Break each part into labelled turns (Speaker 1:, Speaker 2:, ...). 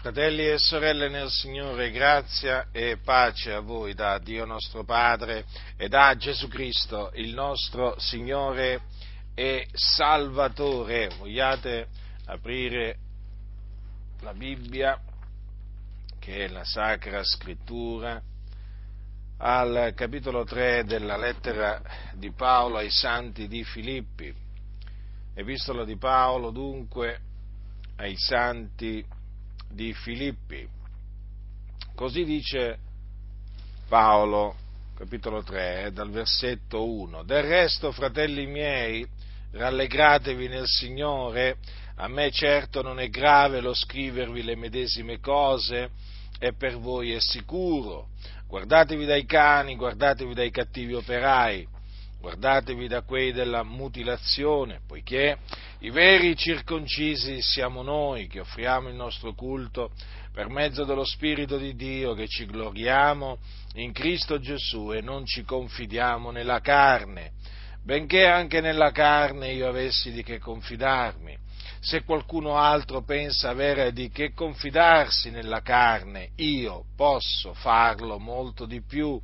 Speaker 1: Fratelli e sorelle nel Signore, grazia e pace a voi da Dio nostro Padre e da Gesù Cristo, il nostro Signore e Salvatore. Vogliate aprire la Bibbia, che è la Sacra Scrittura, al capitolo 3 della lettera di Paolo ai Santi di Filippi. Epistola di Paolo dunque ai Santi di Filippi. Così dice Paolo, capitolo 3, dal versetto 1. Del resto, fratelli miei, rallegratevi nel Signore, a me certo non è grave lo scrivervi le medesime cose, e per voi è sicuro. Guardatevi dai cani, guardatevi dai cattivi operai, guardatevi da quei della mutilazione, poiché i veri circoncisi siamo noi che offriamo il nostro culto per mezzo dello Spirito di Dio, che ci gloriamo in Cristo Gesù e non ci confidiamo nella carne, benché anche nella carne io avessi di che confidarmi. Se qualcuno altro pensa avere di che confidarsi nella carne, io posso farlo molto di più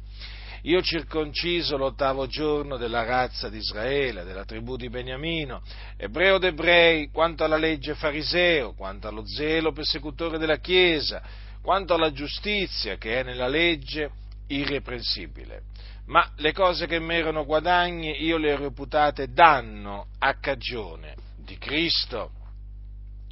Speaker 1: io circonciso l'ottavo giorno della razza di Israele, della tribù di Beniamino, ebreo d'ebrei, quanto alla legge fariseo, quanto allo zelo persecutore della Chiesa, quanto alla giustizia che è nella legge irreprensibile. Ma le cose che mi erano guadagni io le ho reputate danno a cagione di Cristo.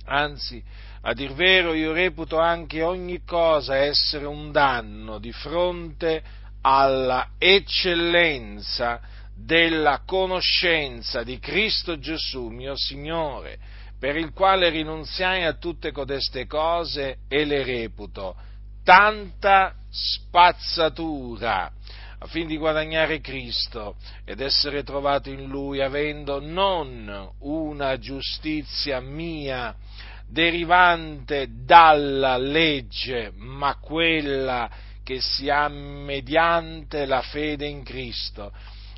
Speaker 1: Anzi, a dir vero, io reputo anche ogni cosa essere un danno di fronte a alla eccellenza della conoscenza di Cristo Gesù, mio Signore, per il quale rinunziai a tutte codeste cose e le reputo tanta spazzatura affin di guadagnare Cristo ed essere trovato in Lui avendo non una giustizia mia derivante dalla legge, ma quella che si ha mediante la fede in Cristo,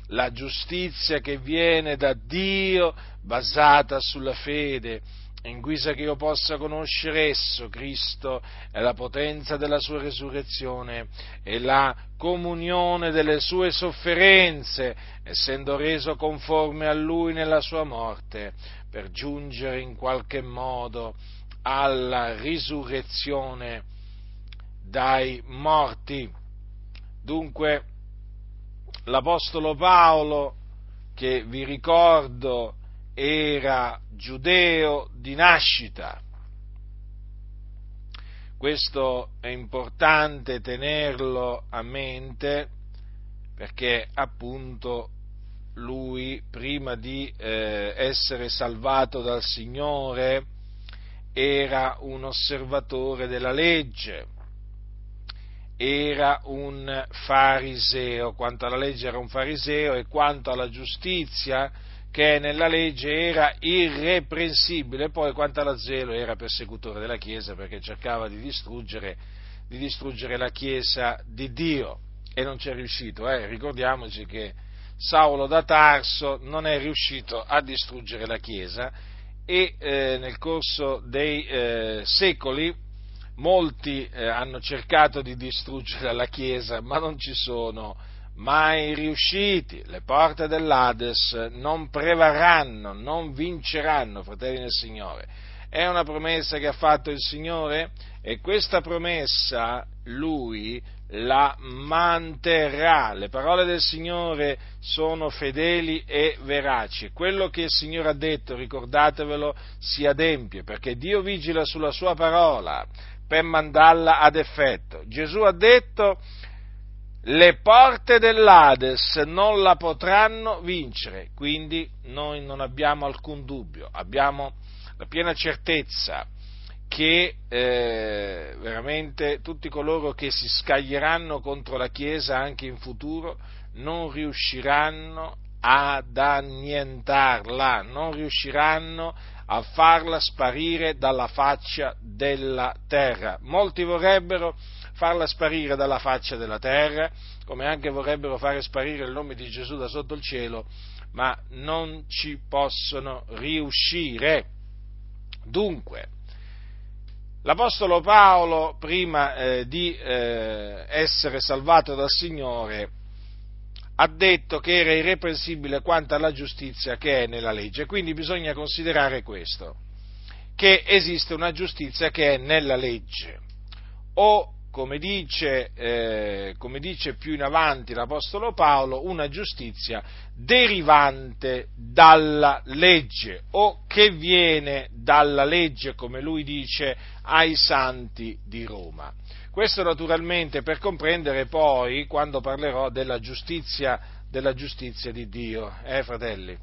Speaker 1: la giustizia che viene da Dio basata sulla fede, in guisa che io possa conoscere esso, Cristo, e la potenza della sua resurrezione e la comunione delle sue sofferenze, essendo reso conforme a lui nella sua morte, per giungere in qualche modo alla risurrezione dai morti. Dunque, l'Apostolo Paolo, che vi ricordo era giudeo di nascita, questo è importante tenerlo a mente perché appunto lui prima di eh, essere salvato dal Signore era un osservatore della legge era un fariseo, quanto alla legge era un fariseo e quanto alla giustizia che nella legge era irreprensibile, poi quanto alla zelo era persecutore della Chiesa perché cercava di distruggere, di distruggere la Chiesa di Dio e non ci è riuscito. Eh? Ricordiamoci che Saulo da Tarso non è riuscito a distruggere la Chiesa e eh, nel corso dei eh, secoli molti eh, hanno cercato di distruggere la Chiesa, ma non ci sono mai riusciti. Le porte dell'Ades non prevarranno, non vinceranno, fratelli del Signore. È una promessa che ha fatto il Signore e questa promessa Lui la manterrà. Le parole del Signore sono fedeli e veraci. Quello che il Signore ha detto, ricordatevelo, si adempie, perché Dio vigila sulla sua parola per mandarla ad effetto. Gesù ha detto le porte dell'Ades non la potranno vincere, quindi noi non abbiamo alcun dubbio, abbiamo la piena certezza che eh, veramente tutti coloro che si scaglieranno contro la Chiesa anche in futuro non riusciranno ad annientarla, non riusciranno a farla sparire dalla faccia della terra. Molti vorrebbero farla sparire dalla faccia della terra, come anche vorrebbero fare sparire il nome di Gesù da sotto il cielo, ma non ci possono riuscire. Dunque, L'Apostolo Paolo, prima eh, di eh, essere salvato dal Signore, ha detto che era irreprensibile quanto alla giustizia che è nella legge. Quindi bisogna considerare questo, che esiste una giustizia che è nella legge. O come dice, eh, come dice, più in avanti l'Apostolo Paolo, una giustizia derivante dalla legge o che viene dalla legge, come lui dice, ai santi di Roma. Questo naturalmente per comprendere poi quando parlerò della giustizia, della giustizia di Dio, eh fratelli?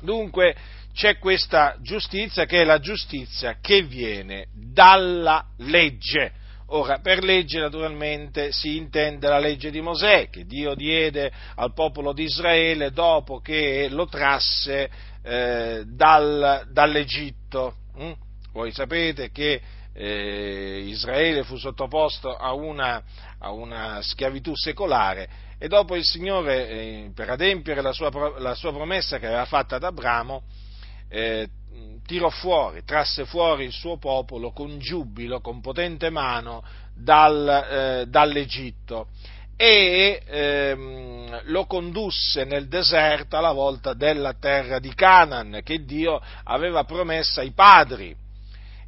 Speaker 1: Dunque c'è questa giustizia che è la giustizia che viene dalla legge Ora, per legge naturalmente si intende la legge di Mosè, che Dio diede al popolo di Israele dopo che lo trasse eh, dal, dall'Egitto. Mm? Voi sapete che eh, Israele fu sottoposto a una, a una, schiavitù secolare e dopo il Signore, eh, per adempiere la sua, la sua, promessa che aveva fatta ad Abramo, eh, tirò fuori, trasse fuori il suo popolo con giubilo, con potente mano dal, eh, dall'Egitto e ehm, lo condusse nel deserto alla volta della terra di Canaan che Dio aveva promessa ai padri.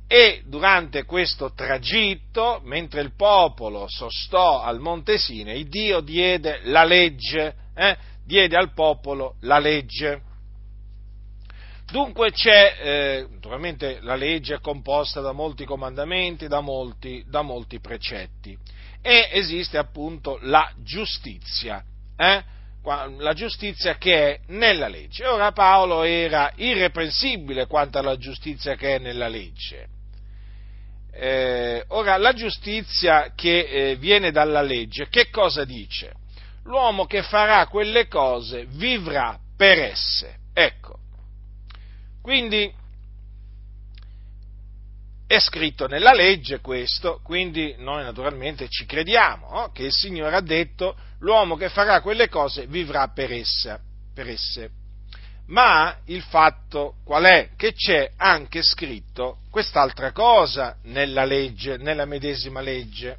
Speaker 1: E durante questo tragitto, mentre il popolo sostò al Monte Sinai, Dio diede la legge, eh? diede al popolo la legge. Dunque c'è, eh, naturalmente la legge è composta da molti comandamenti, da molti, da molti precetti e esiste appunto la giustizia, eh? la giustizia che è nella legge. Ora Paolo era irreprensibile quanto alla giustizia che è nella legge. Eh, ora la giustizia che eh, viene dalla legge, che cosa dice? L'uomo che farà quelle cose vivrà per esse. Ecco, quindi è scritto nella legge questo, quindi noi naturalmente ci crediamo no? che il Signore ha detto l'uomo che farà quelle cose vivrà per, essa, per esse. Ma il fatto qual è? Che c'è anche scritto quest'altra cosa nella legge, nella medesima legge.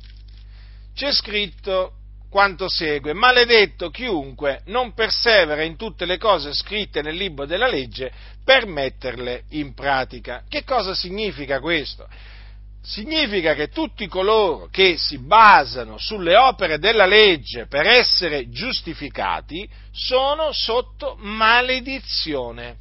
Speaker 1: C'è scritto quanto segue, maledetto chiunque non persevera in tutte le cose scritte nel libro della legge per metterle in pratica. Che cosa significa questo? Significa che tutti coloro che si basano sulle opere della legge per essere giustificati sono sotto maledizione.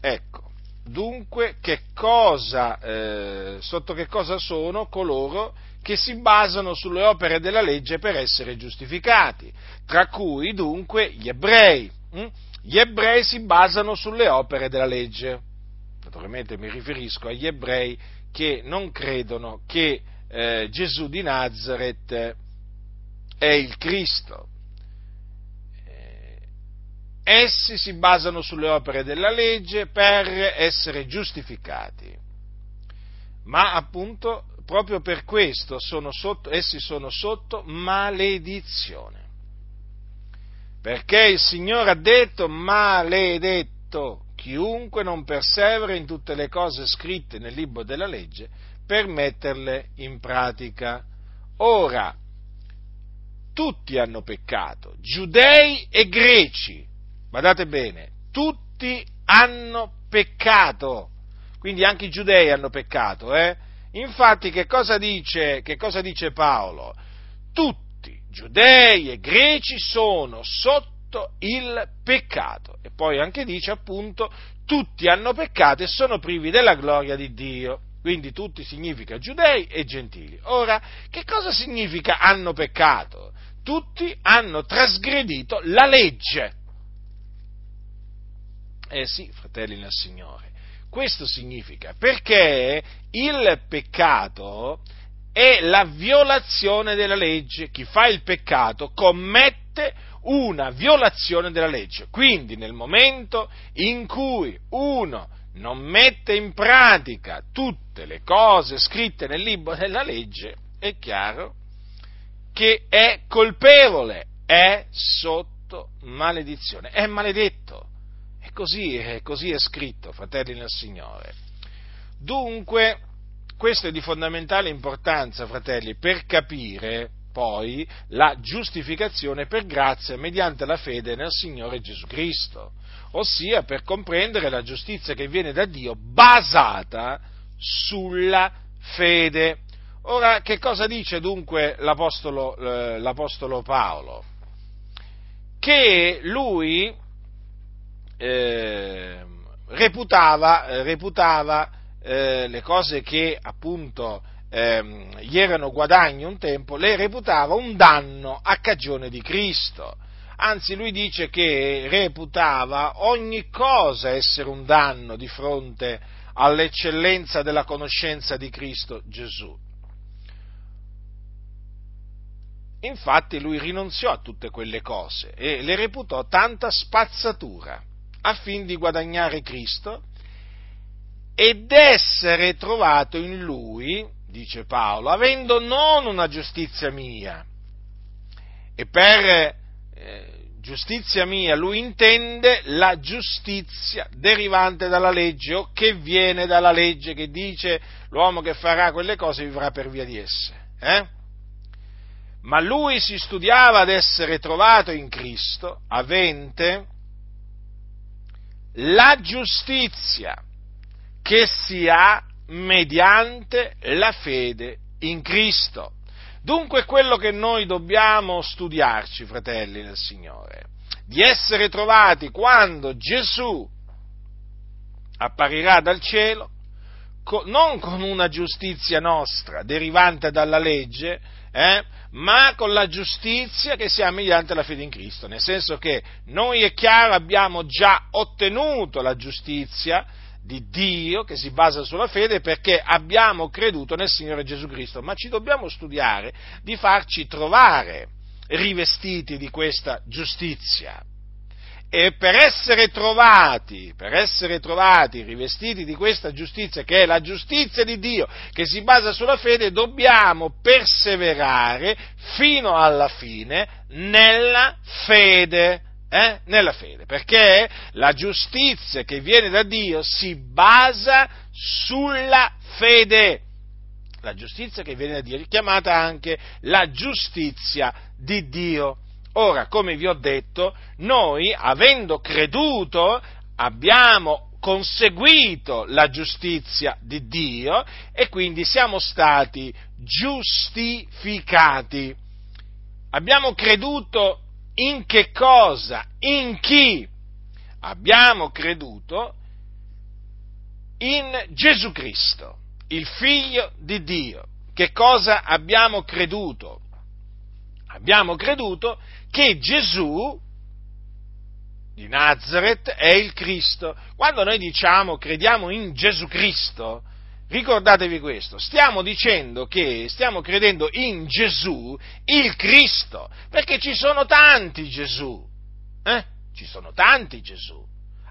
Speaker 1: Ecco, dunque che cosa, eh, sotto che cosa sono coloro che si basano sulle opere della legge per essere giustificati, tra cui dunque gli ebrei. Hm? Gli ebrei si basano sulle opere della legge. Naturalmente mi riferisco agli ebrei che non credono che eh, Gesù di Nazareth è il Cristo. Eh, essi si basano sulle opere della legge per essere giustificati. Ma appunto proprio per questo sono sotto, essi sono sotto maledizione. Perché il Signore ha detto maledetto chiunque non persevera in tutte le cose scritte nel libro della legge per metterle in pratica. Ora, tutti hanno peccato, giudei e greci, badate bene, tutti hanno peccato, quindi anche i giudei hanno peccato, eh? Infatti che cosa dice, che cosa dice Paolo? Tutti, giudei e greci, sono sotto il peccato. E poi anche dice appunto, tutti hanno peccato e sono privi della gloria di Dio. Quindi tutti significa giudei e gentili. Ora, che cosa significa hanno peccato? Tutti hanno trasgredito la legge. Eh sì, fratelli nel Signore. Questo significa perché il peccato è la violazione della legge. Chi fa il peccato commette una violazione della legge. Quindi nel momento in cui uno non mette in pratica tutte le cose scritte nel libro della legge, è chiaro che è colpevole, è sotto maledizione, è maledetto così, così è scritto, fratelli nel Signore. Dunque, questo è di fondamentale importanza, fratelli, per capire poi la giustificazione per grazia mediante la fede nel Signore Gesù Cristo, ossia per comprendere la giustizia che viene da Dio basata sulla fede. Ora, che cosa dice dunque l'Apostolo, eh, l'Apostolo Paolo? Che lui eh, reputava, reputava eh, le cose che appunto ehm, gli erano guadagni un tempo, le reputava un danno a cagione di Cristo. Anzi, lui dice che reputava ogni cosa essere un danno di fronte all'eccellenza della conoscenza di Cristo Gesù. Infatti lui rinunziò a tutte quelle cose e le reputò tanta spazzatura affin di guadagnare Cristo ed essere trovato in lui, dice Paolo, avendo non una giustizia mia. E per eh, giustizia mia lui intende la giustizia derivante dalla legge o che viene dalla legge che dice l'uomo che farà quelle cose vivrà per via di esse. Eh? Ma lui si studiava ad essere trovato in Cristo, avente la giustizia che si ha mediante la fede in Cristo. Dunque quello che noi dobbiamo studiarci, fratelli del Signore, di essere trovati quando Gesù apparirà dal cielo, non con una giustizia nostra derivante dalla legge, eh, ma con la giustizia che si ha mediante la fede in Cristo, nel senso che noi è chiaro abbiamo già ottenuto la giustizia di Dio che si basa sulla fede perché abbiamo creduto nel Signore Gesù Cristo, ma ci dobbiamo studiare di farci trovare rivestiti di questa giustizia. E per essere trovati, per essere trovati rivestiti di questa giustizia, che è la giustizia di Dio, che si basa sulla fede, dobbiamo perseverare fino alla fine nella fede eh? nella fede, perché la giustizia che viene da Dio si basa sulla fede. La giustizia che viene da Dio è chiamata anche la giustizia di Dio. Ora, come vi ho detto, noi, avendo creduto, abbiamo conseguito la giustizia di Dio e quindi siamo stati giustificati. Abbiamo creduto in che cosa? In chi? Abbiamo creduto in Gesù Cristo, il figlio di Dio. Che cosa abbiamo creduto? Abbiamo creduto che Gesù di Nazareth è il Cristo. Quando noi diciamo crediamo in Gesù Cristo, Ricordatevi questo, stiamo dicendo che stiamo credendo in Gesù, il Cristo, perché ci sono tanti Gesù, eh? ci sono tanti Gesù.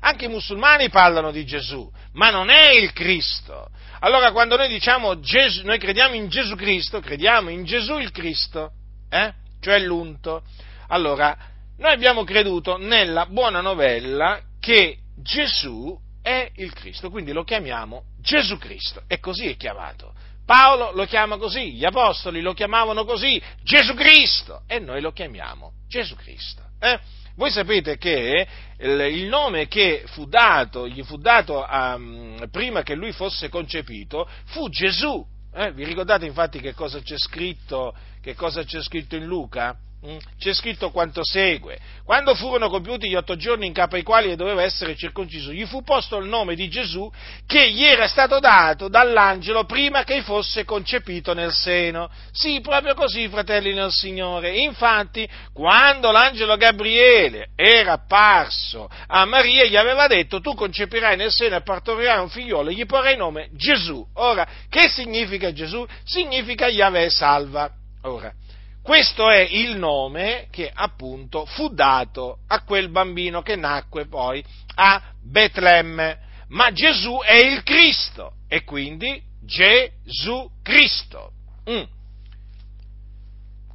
Speaker 1: Anche i musulmani parlano di Gesù, ma non è il Cristo. Allora quando noi diciamo Gesù, noi crediamo in Gesù Cristo, crediamo in Gesù il Cristo, eh? cioè l'unto. Allora, noi abbiamo creduto nella buona novella che Gesù è il Cristo, quindi lo chiamiamo Gesù Cristo, e così è chiamato. Paolo lo chiama così, gli apostoli lo chiamavano così, Gesù Cristo, e noi lo chiamiamo Gesù Cristo. Eh? Voi sapete che il nome che fu dato, gli fu dato um, prima che lui fosse concepito fu Gesù. Eh? Vi ricordate infatti che cosa c'è scritto, che cosa c'è scritto in Luca? Mm? C'è scritto quanto segue. Quando furono compiuti gli otto giorni in capo ai quali doveva essere circonciso, gli fu posto il nome di Gesù che gli era stato dato dall'angelo prima che fosse concepito nel seno. Sì, proprio così, fratelli nel Signore. Infatti, quando l'angelo Gabriele era apparso a Maria, gli aveva detto, tu concepirai nel seno e partorirai un figliolo, e gli porrai nome Gesù. Ora, che significa Gesù? Significa Yahweh salva. Ora, questo è il nome che appunto fu dato a quel bambino che nacque poi a Betlemme. Ma Gesù è il Cristo e quindi Gesù Cristo. Mm.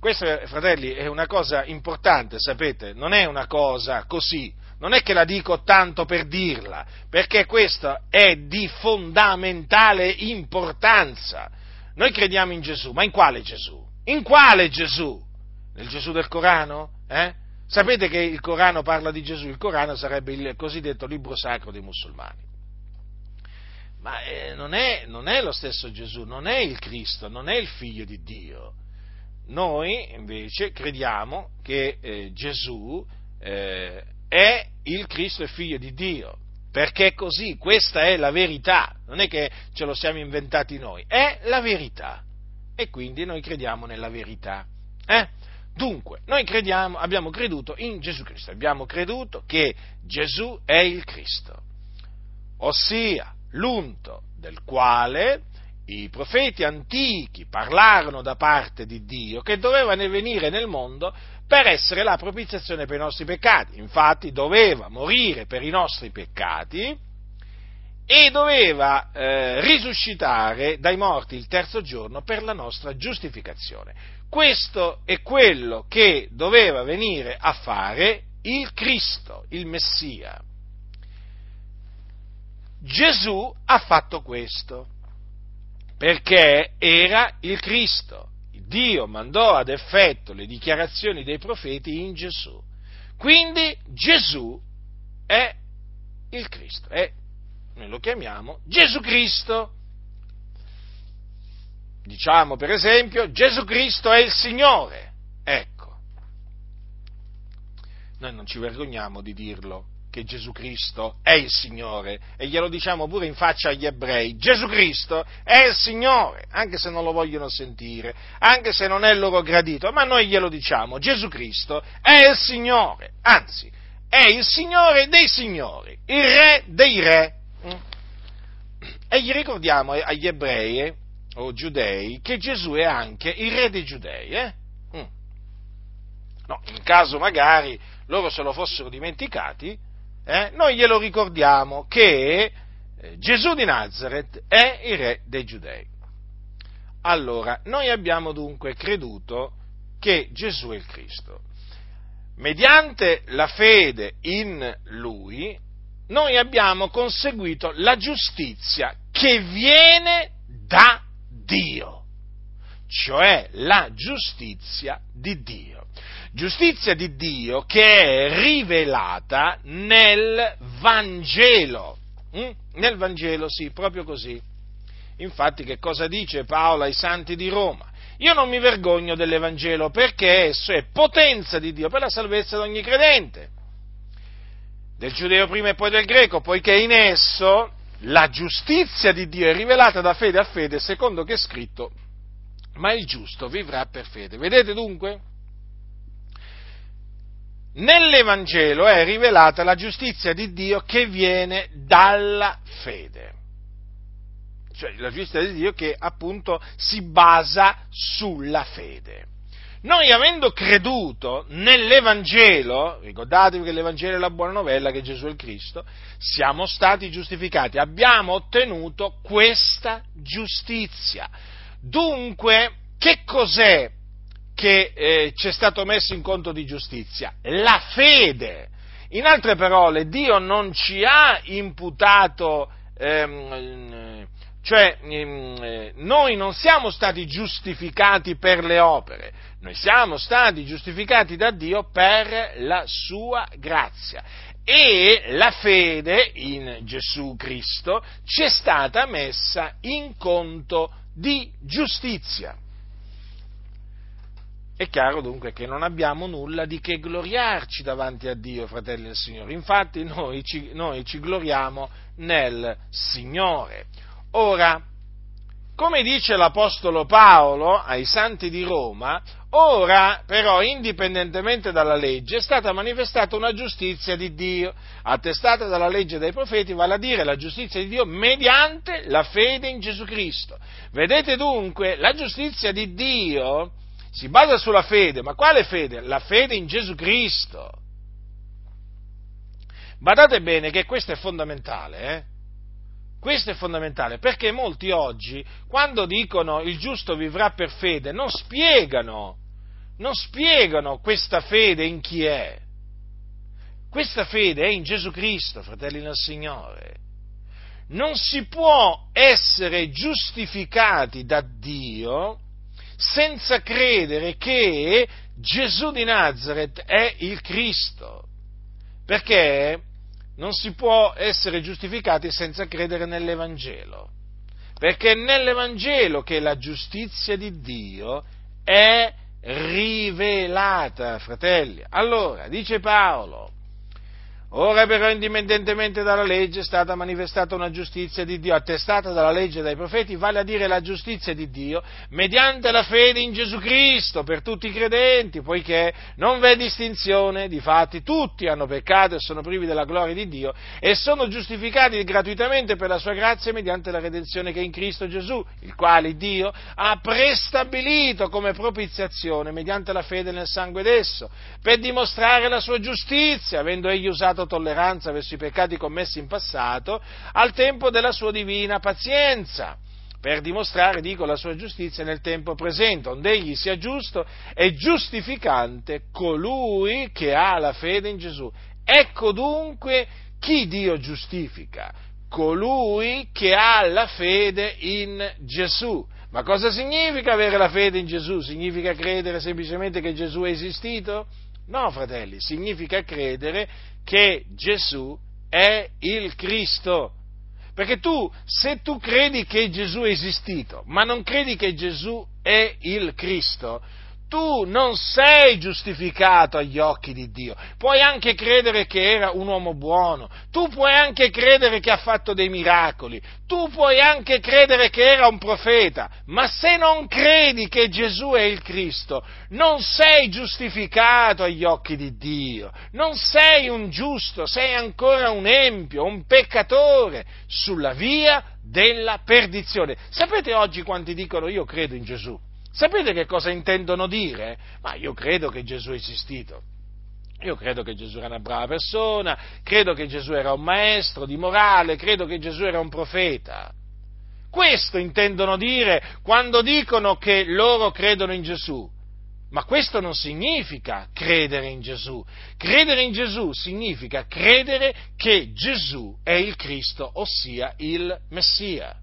Speaker 1: Questa, fratelli, è una cosa importante, sapete, non è una cosa così, non è che la dico tanto per dirla, perché questo è di fondamentale importanza. Noi crediamo in Gesù, ma in quale Gesù? In quale Gesù? Nel Gesù del Corano? Eh? Sapete che il Corano parla di Gesù, il Corano sarebbe il cosiddetto libro sacro dei musulmani. Ma eh, non, è, non, è, lo stesso Gesù, non è il Cristo, non è il figlio di Dio. Noi invece crediamo che eh, Gesù eh, è il Cristo e figlio di Dio, perché è così, questa è la verità, non è che ce lo siamo inventati noi, è la verità. E quindi noi crediamo nella verità. Eh? Dunque, noi crediamo, abbiamo creduto in Gesù Cristo, abbiamo creduto che Gesù è il Cristo, ossia l'unto del quale i profeti antichi parlarono da parte di Dio che doveva venire nel mondo per essere la propiziazione per i nostri peccati. Infatti doveva morire per i nostri peccati e doveva eh, risuscitare dai morti il terzo giorno per la nostra giustificazione. Questo è quello che doveva venire a fare il Cristo, il Messia. Gesù ha fatto questo perché era il Cristo. Dio mandò ad effetto le dichiarazioni dei profeti in Gesù. Quindi Gesù è il Cristo, è, noi lo chiamiamo Gesù Cristo. Diciamo per esempio Gesù Cristo è il Signore. Ecco. Noi non ci vergogniamo di dirlo che Gesù Cristo è il Signore e glielo diciamo pure in faccia agli ebrei, Gesù Cristo è il Signore, anche se non lo vogliono sentire, anche se non è loro gradito, ma noi glielo diciamo, Gesù Cristo è il Signore, anzi è il Signore dei Signori, il Re dei Re. E gli ricordiamo agli ebrei o giudei che Gesù è anche il Re dei Giudei. Eh? Mm. No, in caso magari loro se lo fossero dimenticati, eh, noi glielo ricordiamo che eh, Gesù di Nazareth è il re dei giudei. Allora, noi abbiamo dunque creduto che Gesù è il Cristo. Mediante la fede in Lui, noi abbiamo conseguito la giustizia che viene da Dio, cioè la giustizia di Dio giustizia di Dio che è rivelata nel Vangelo. Mm? Nel Vangelo, sì, proprio così. Infatti, che cosa dice Paolo ai santi di Roma? Io non mi vergogno dell'Evangelo perché esso è potenza di Dio per la salvezza di ogni credente, del giudeo prima e poi del greco, poiché in esso la giustizia di Dio è rivelata da fede a fede, secondo che è scritto, ma il giusto vivrà per fede. Vedete dunque? nell'Evangelo è rivelata la giustizia di Dio che viene dalla fede. Cioè la giustizia di Dio che appunto si basa sulla fede. Noi avendo creduto nell'Evangelo, ricordatevi che l'Evangelo è la buona novella che Gesù è il Cristo, siamo stati giustificati, abbiamo ottenuto questa giustizia. Dunque, che cos'è che eh, ci è stato messo in conto di giustizia? La fede. In altre parole, Dio non ci ha imputato, ehm, cioè ehm, noi non siamo stati giustificati per le opere, noi siamo stati giustificati da Dio per la sua grazia e la fede in Gesù Cristo ci è stata messa in conto di giustizia. È chiaro dunque che non abbiamo nulla di che gloriarci davanti a Dio, fratelli del Signore. Infatti noi ci, noi ci gloriamo nel Signore. Ora, come dice l'Apostolo Paolo ai santi di Roma, ora però, indipendentemente dalla legge, è stata manifestata una giustizia di Dio, attestata dalla legge dei profeti, vale a dire la giustizia di Dio mediante la fede in Gesù Cristo. Vedete dunque, la giustizia di Dio si basa sulla fede, ma quale fede? La fede in Gesù Cristo. Badate bene che questo è fondamentale, eh? Questo è fondamentale perché molti oggi, quando dicono il giusto vivrà per fede, non spiegano, non spiegano questa fede in chi è. questa fede è in Gesù Cristo, fratelli del Signore. Non si può essere giustificati da Dio senza credere che Gesù di Nazareth è il Cristo, perché non si può essere giustificati senza credere nell'Evangelo, perché è nell'Evangelo che la giustizia di Dio è rivelata, fratelli. Allora, dice Paolo, Ora però, indipendentemente dalla legge, è stata manifestata una giustizia di Dio, attestata dalla legge e dai profeti, vale a dire la giustizia di Dio, mediante la fede in Gesù Cristo per tutti i credenti, poiché non v'è distinzione, difatti tutti hanno peccato e sono privi della gloria di Dio e sono giustificati gratuitamente per la sua grazia mediante la redenzione che è in Cristo Gesù, il quale Dio ha prestabilito come propiziazione mediante la fede nel sangue d'esso, per dimostrare la sua giustizia, avendo egli usato dimostrato tolleranza verso i peccati commessi in passato, al tempo della sua divina pazienza, per dimostrare, dico, la sua giustizia nel tempo presente, onde egli sia giusto e giustificante colui che ha la fede in Gesù. Ecco dunque chi Dio giustifica, colui che ha la fede in Gesù. Ma cosa significa avere la fede in Gesù? Significa credere semplicemente che Gesù è esistito? No, fratelli, significa credere che Gesù è il Cristo. Perché tu, se tu credi che Gesù è esistito, ma non credi che Gesù è il Cristo, tu non sei giustificato agli occhi di Dio. Puoi anche credere che era un uomo buono, tu puoi anche credere che ha fatto dei miracoli, tu puoi anche credere che era un profeta, ma se non credi che Gesù è il Cristo, non sei giustificato agli occhi di Dio, non sei un giusto, sei ancora un empio, un peccatore sulla via della perdizione. Sapete oggi quanti dicono io credo in Gesù? Sapete che cosa intendono dire? Ma io credo che Gesù è esistito. Io credo che Gesù era una brava persona, credo che Gesù era un maestro di morale, credo che Gesù era un profeta. Questo intendono dire quando dicono che loro credono in Gesù. Ma questo non significa credere in Gesù. Credere in Gesù significa credere che Gesù è il Cristo, ossia il Messia.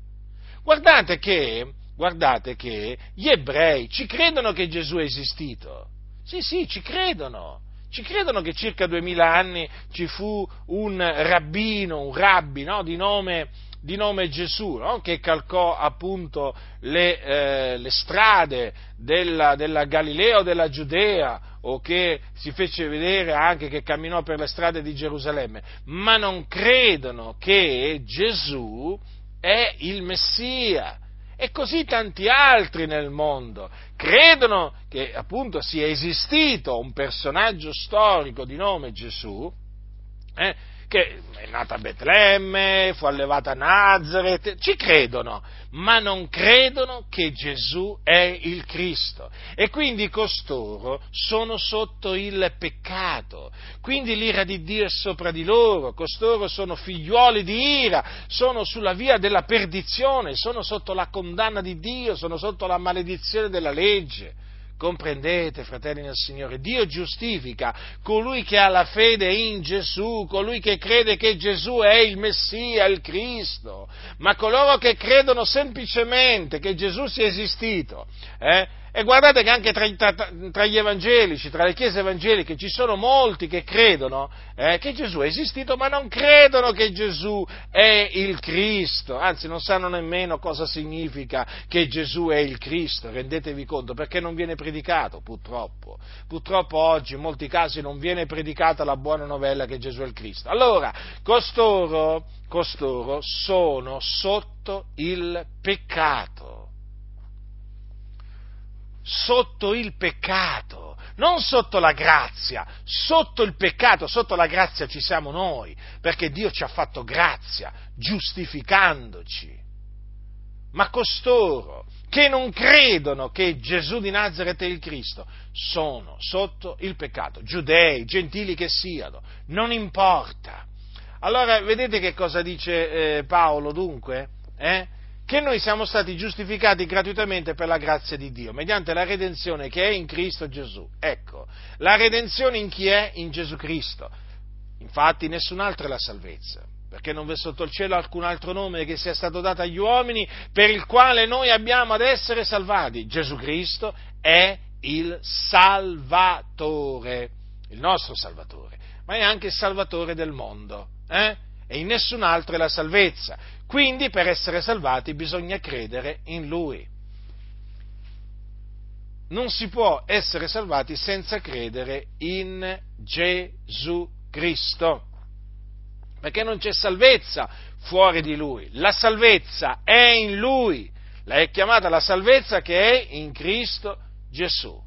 Speaker 1: Guardate che guardate che gli ebrei ci credono che Gesù è esistito. Sì, sì, ci credono. Ci credono che circa duemila anni ci fu un rabbino, un rabbi no, di, nome, di, nome, Gesù, no, che calcò appunto le, eh, le strade della, della, Galilea o della Giudea o che si fece vedere anche che camminò per le strade di Gerusalemme, ma non credono che Gesù è il Messia e così tanti altri nel mondo credono che appunto sia esistito un personaggio storico di nome Gesù, eh, che è nata a Betlemme, fu allevata a Nazareth, ci credono, ma non credono che Gesù è il Cristo. E quindi costoro sono sotto il peccato, quindi l'ira di Dio è sopra di loro, costoro sono figliuoli di ira, sono sulla via della perdizione, sono sotto la condanna di Dio, sono sotto la maledizione della legge. Comprendete, fratelli nel Signore, Dio giustifica colui che ha la fede in Gesù, colui che crede che Gesù è il Messia, il Cristo, ma coloro che credono semplicemente che Gesù sia esistito, eh, e guardate che anche tra, tra, tra, gli evangelici, tra le chiese evangeliche, ci sono molti che credono eh, che Gesù è esistito, ma non credono che Gesù è il Cristo, anzi non sanno nemmeno cosa significa che Gesù è il Cristo, rendetevi conto, perché non viene predicato, purtroppo. Purtroppo oggi in molti casi non viene predicata la buona novella che Gesù è il Cristo. Allora, costoro, costoro sono sotto il peccato sotto il peccato, non sotto la grazia, sotto il peccato, sotto la grazia ci siamo noi, perché Dio ci ha fatto grazia, giustificandoci. Ma costoro che non credono che Gesù di Nazareth è il Cristo sono sotto il peccato, giudei, gentili che siano, non importa. Allora, vedete che cosa dice eh, Paolo dunque? Eh? Che noi siamo stati giustificati gratuitamente per la grazia di Dio, mediante la redenzione che è in Cristo Gesù. Ecco, la redenzione in chi è? In Gesù Cristo. Infatti nessun'altra è la salvezza, perché non v'è sotto il cielo alcun altro nome che sia stato dato agli uomini per il quale noi abbiamo ad essere salvati. Gesù Cristo è il Salvatore, il nostro Salvatore, ma è anche il Salvatore del mondo. Eh? E in nessun altro è la salvezza. Quindi per essere salvati bisogna credere in Lui. Non si può essere salvati senza credere in Gesù Cristo, perché non c'è salvezza fuori di Lui, la salvezza è in Lui, la è chiamata la salvezza che è in Cristo Gesù.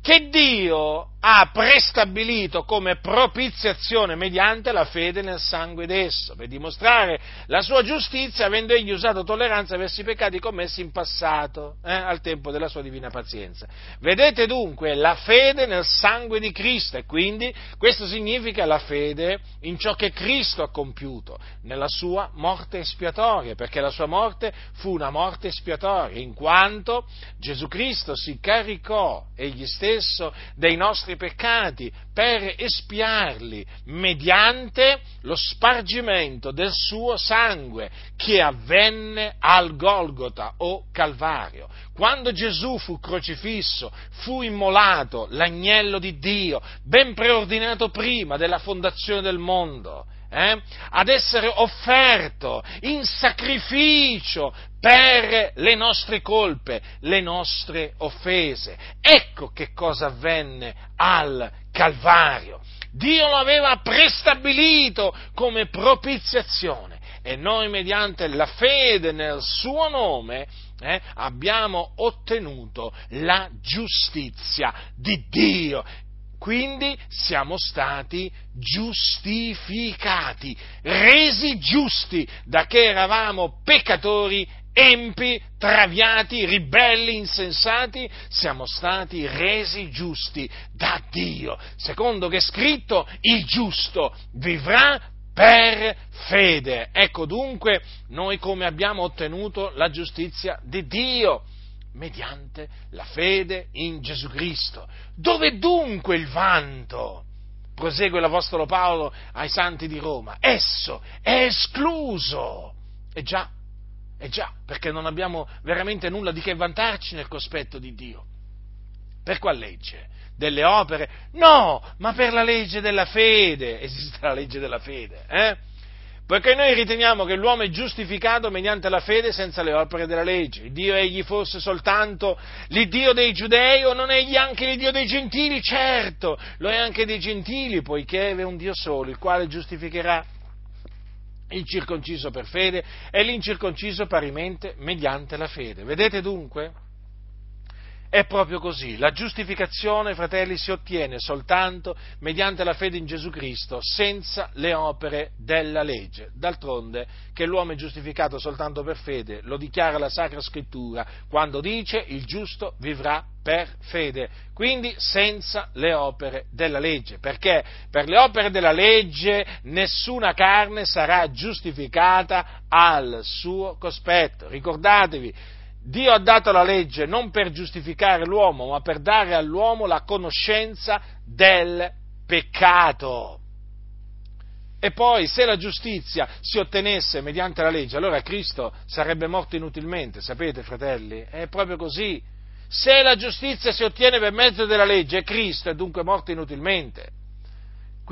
Speaker 1: Che Dio ha prestabilito come propiziazione mediante la fede nel sangue d'esso, per dimostrare la sua giustizia, avendo egli usato tolleranza verso i peccati commessi in passato, eh, al tempo della sua divina pazienza. Vedete dunque la fede nel sangue di Cristo e quindi questo significa la fede in ciò che Cristo ha compiuto, nella sua morte espiatoria, perché la sua morte fu una morte espiatoria, in quanto Gesù Cristo si caricò egli stesso dei nostri nostri peccati per espiarli mediante lo spargimento del suo sangue che avvenne al Golgota o Calvario. Quando Gesù fu crocifisso, fu immolato l'agnello di Dio, ben preordinato prima della fondazione del mondo eh, ad essere offerto in sacrificio per le nostre colpe, le nostre offese. Ecco che cosa avvenne al Calvario. Dio lo aveva prestabilito come propiziazione e noi mediante la fede nel suo nome eh, abbiamo ottenuto la giustizia di Dio quindi siamo stati giustificati, resi giusti da che eravamo peccatori, empi, traviati, ribelli, insensati, siamo stati resi giusti da Dio. Secondo che è scritto, il giusto vivrà per fede. Ecco dunque noi come abbiamo ottenuto la giustizia di Dio mediante la fede in Gesù Cristo. Dove dunque il vanto? Prosegue l'Apostolo Paolo ai santi di Roma. Esso è escluso. E già, e già, perché non abbiamo veramente nulla di che vantarci nel cospetto di Dio. Per qual legge? Delle opere? No, ma per la legge della fede. Esiste la legge della fede, eh? Poiché noi riteniamo che l'uomo è giustificato mediante la fede senza le opere della legge. Dio egli fosse soltanto l'Iddio dei giudei o non egli anche l'Iddio dei gentili? Certo, lo è anche dei gentili, poiché è un Dio solo, il quale giustificherà il circonciso per fede e l'incirconciso parimente mediante la fede. Vedete dunque? È proprio così. La giustificazione, fratelli, si ottiene soltanto mediante la fede in Gesù Cristo, senza le opere della legge. D'altronde, che l'uomo è giustificato soltanto per fede, lo dichiara la Sacra Scrittura quando dice il giusto vivrà per fede, quindi senza le opere della legge, perché per le opere della legge nessuna carne sarà giustificata al suo cospetto. Ricordatevi, Dio ha dato la legge non per giustificare l'uomo, ma per dare all'uomo la conoscenza del peccato. E poi, se la giustizia si ottenesse mediante la legge, allora Cristo sarebbe morto inutilmente, sapete, fratelli? È proprio così. Se la giustizia si ottiene per mezzo della legge, Cristo è dunque morto inutilmente.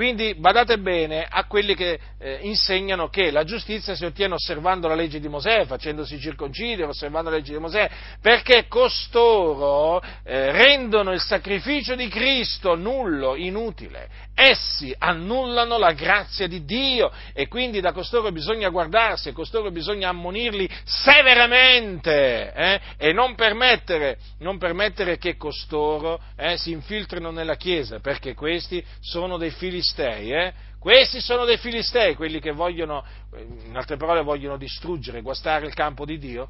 Speaker 1: Quindi badate bene a quelli che eh, insegnano che la giustizia si ottiene osservando la legge di Mosè, facendosi circoncidere, osservando la legge di Mosè, perché costoro eh, rendono il sacrificio di Cristo nullo, inutile. Essi annullano la grazia di Dio e quindi da costoro bisogna guardarsi e costoro bisogna ammonirli severamente eh, e non permettere, non permettere, che costoro eh, si infiltrino nella Chiesa, perché questi sono dei figli filistei, eh? Questi sono dei filistei, quelli che vogliono, in altre parole, vogliono distruggere, guastare il campo di Dio,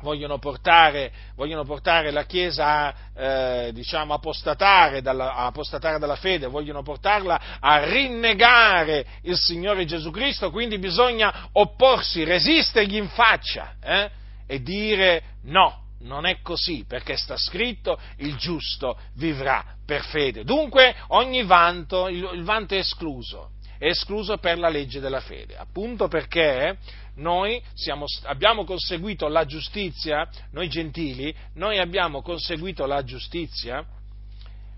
Speaker 1: vogliono portare, vogliono portare la Chiesa a eh, diciamo, apostatare dalla, apostatare dalla fede, vogliono portarla a rinnegare il Signore Gesù Cristo, quindi bisogna opporsi, resistergli in faccia eh? e dire no, non è così, perché sta scritto il giusto vivrà per fede. Dunque ogni vanto, il, il vanto è escluso, è escluso per la legge della fede, appunto perché noi siamo, abbiamo conseguito la giustizia, noi gentili, noi abbiamo conseguito la giustizia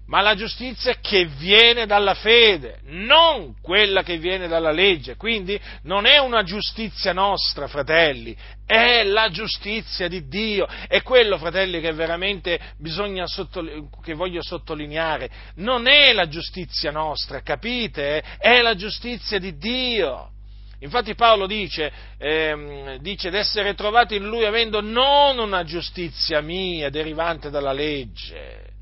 Speaker 1: ma la giustizia che viene dalla fede, non quella che viene dalla legge. Quindi non è una giustizia nostra, fratelli, è la giustizia di Dio. È quello, fratelli, che veramente bisogna sottolineare, che voglio sottolineare. Non è la giustizia nostra, capite? È la giustizia di Dio. Infatti Paolo dice, ehm, dice d'essere trovato in lui avendo non una giustizia mia derivante dalla legge,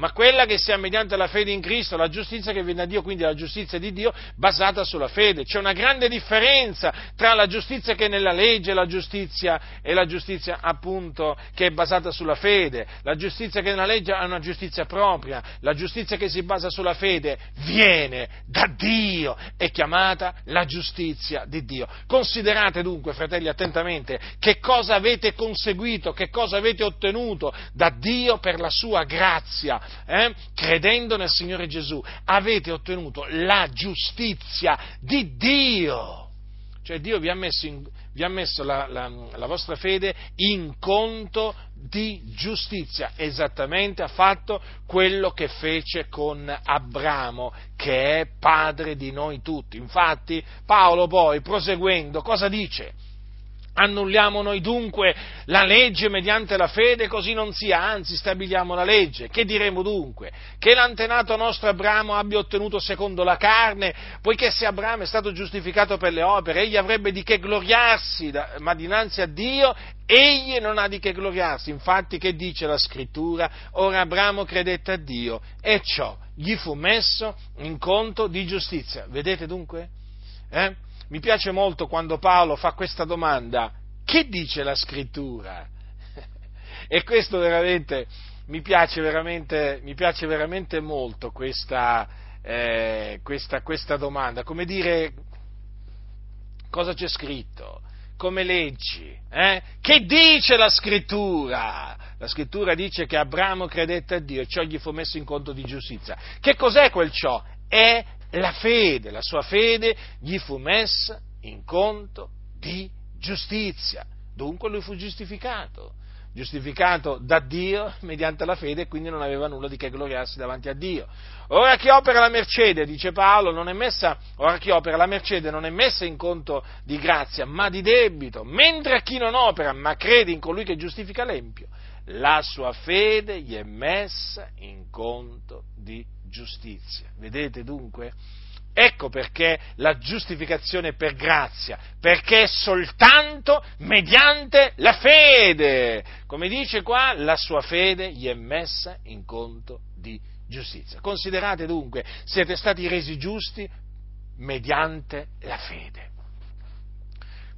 Speaker 1: ma quella che sia mediante la fede in Cristo, la giustizia che viene da Dio, quindi la giustizia di Dio basata sulla fede. C'è una grande differenza tra la giustizia che è nella legge e la giustizia, e la giustizia appunto che è basata sulla fede. La giustizia che è nella legge è una giustizia propria, la giustizia che si basa sulla fede viene da Dio, è chiamata la giustizia di Dio. Considerate dunque, fratelli, attentamente che cosa avete conseguito, che cosa avete ottenuto da Dio per la sua grazia eh, credendo nel Signore Gesù, avete ottenuto la giustizia di Dio. Cioè Dio vi ha messo, in, vi ha messo la, la, la vostra fede in conto di giustizia, esattamente ha fatto quello che fece con Abramo, che è padre di noi tutti. Infatti Paolo poi, proseguendo, cosa dice? Annulliamo noi dunque la legge mediante la fede, così non sia, anzi stabiliamo la legge. Che diremo dunque? Che l'antenato nostro Abramo abbia ottenuto secondo la carne, poiché se Abramo è stato giustificato per le opere, egli avrebbe di che gloriarsi, ma dinanzi a Dio egli non ha di che gloriarsi. Infatti che dice la scrittura? Ora Abramo credette a Dio e ciò gli fu messo in conto di giustizia. Vedete dunque? Eh? Mi piace molto quando Paolo fa questa domanda, che dice la scrittura? e questo veramente mi piace veramente, mi piace veramente molto questa, eh, questa, questa domanda, come dire cosa c'è scritto, come leggi, eh? che dice la scrittura? La scrittura dice che Abramo credette a Dio e ciò gli fu messo in conto di giustizia. Che cos'è quel ciò? È la fede, la sua fede gli fu messa in conto di giustizia. Dunque lui fu giustificato, giustificato da Dio mediante la fede e quindi non aveva nulla di che gloriarsi davanti a Dio. Ora chi opera la mercede, dice Paolo, non è messa, ora chi opera la mercede non è messa in conto di grazia, ma di debito, mentre a chi non opera, ma crede in colui che giustifica l'empio, la sua fede gli è messa in conto di giustizia. Vedete dunque? Ecco perché la giustificazione è per grazia, perché è soltanto mediante la fede. Come dice qua, la sua fede gli è messa in conto di giustizia. Considerate dunque, siete stati resi giusti mediante la fede.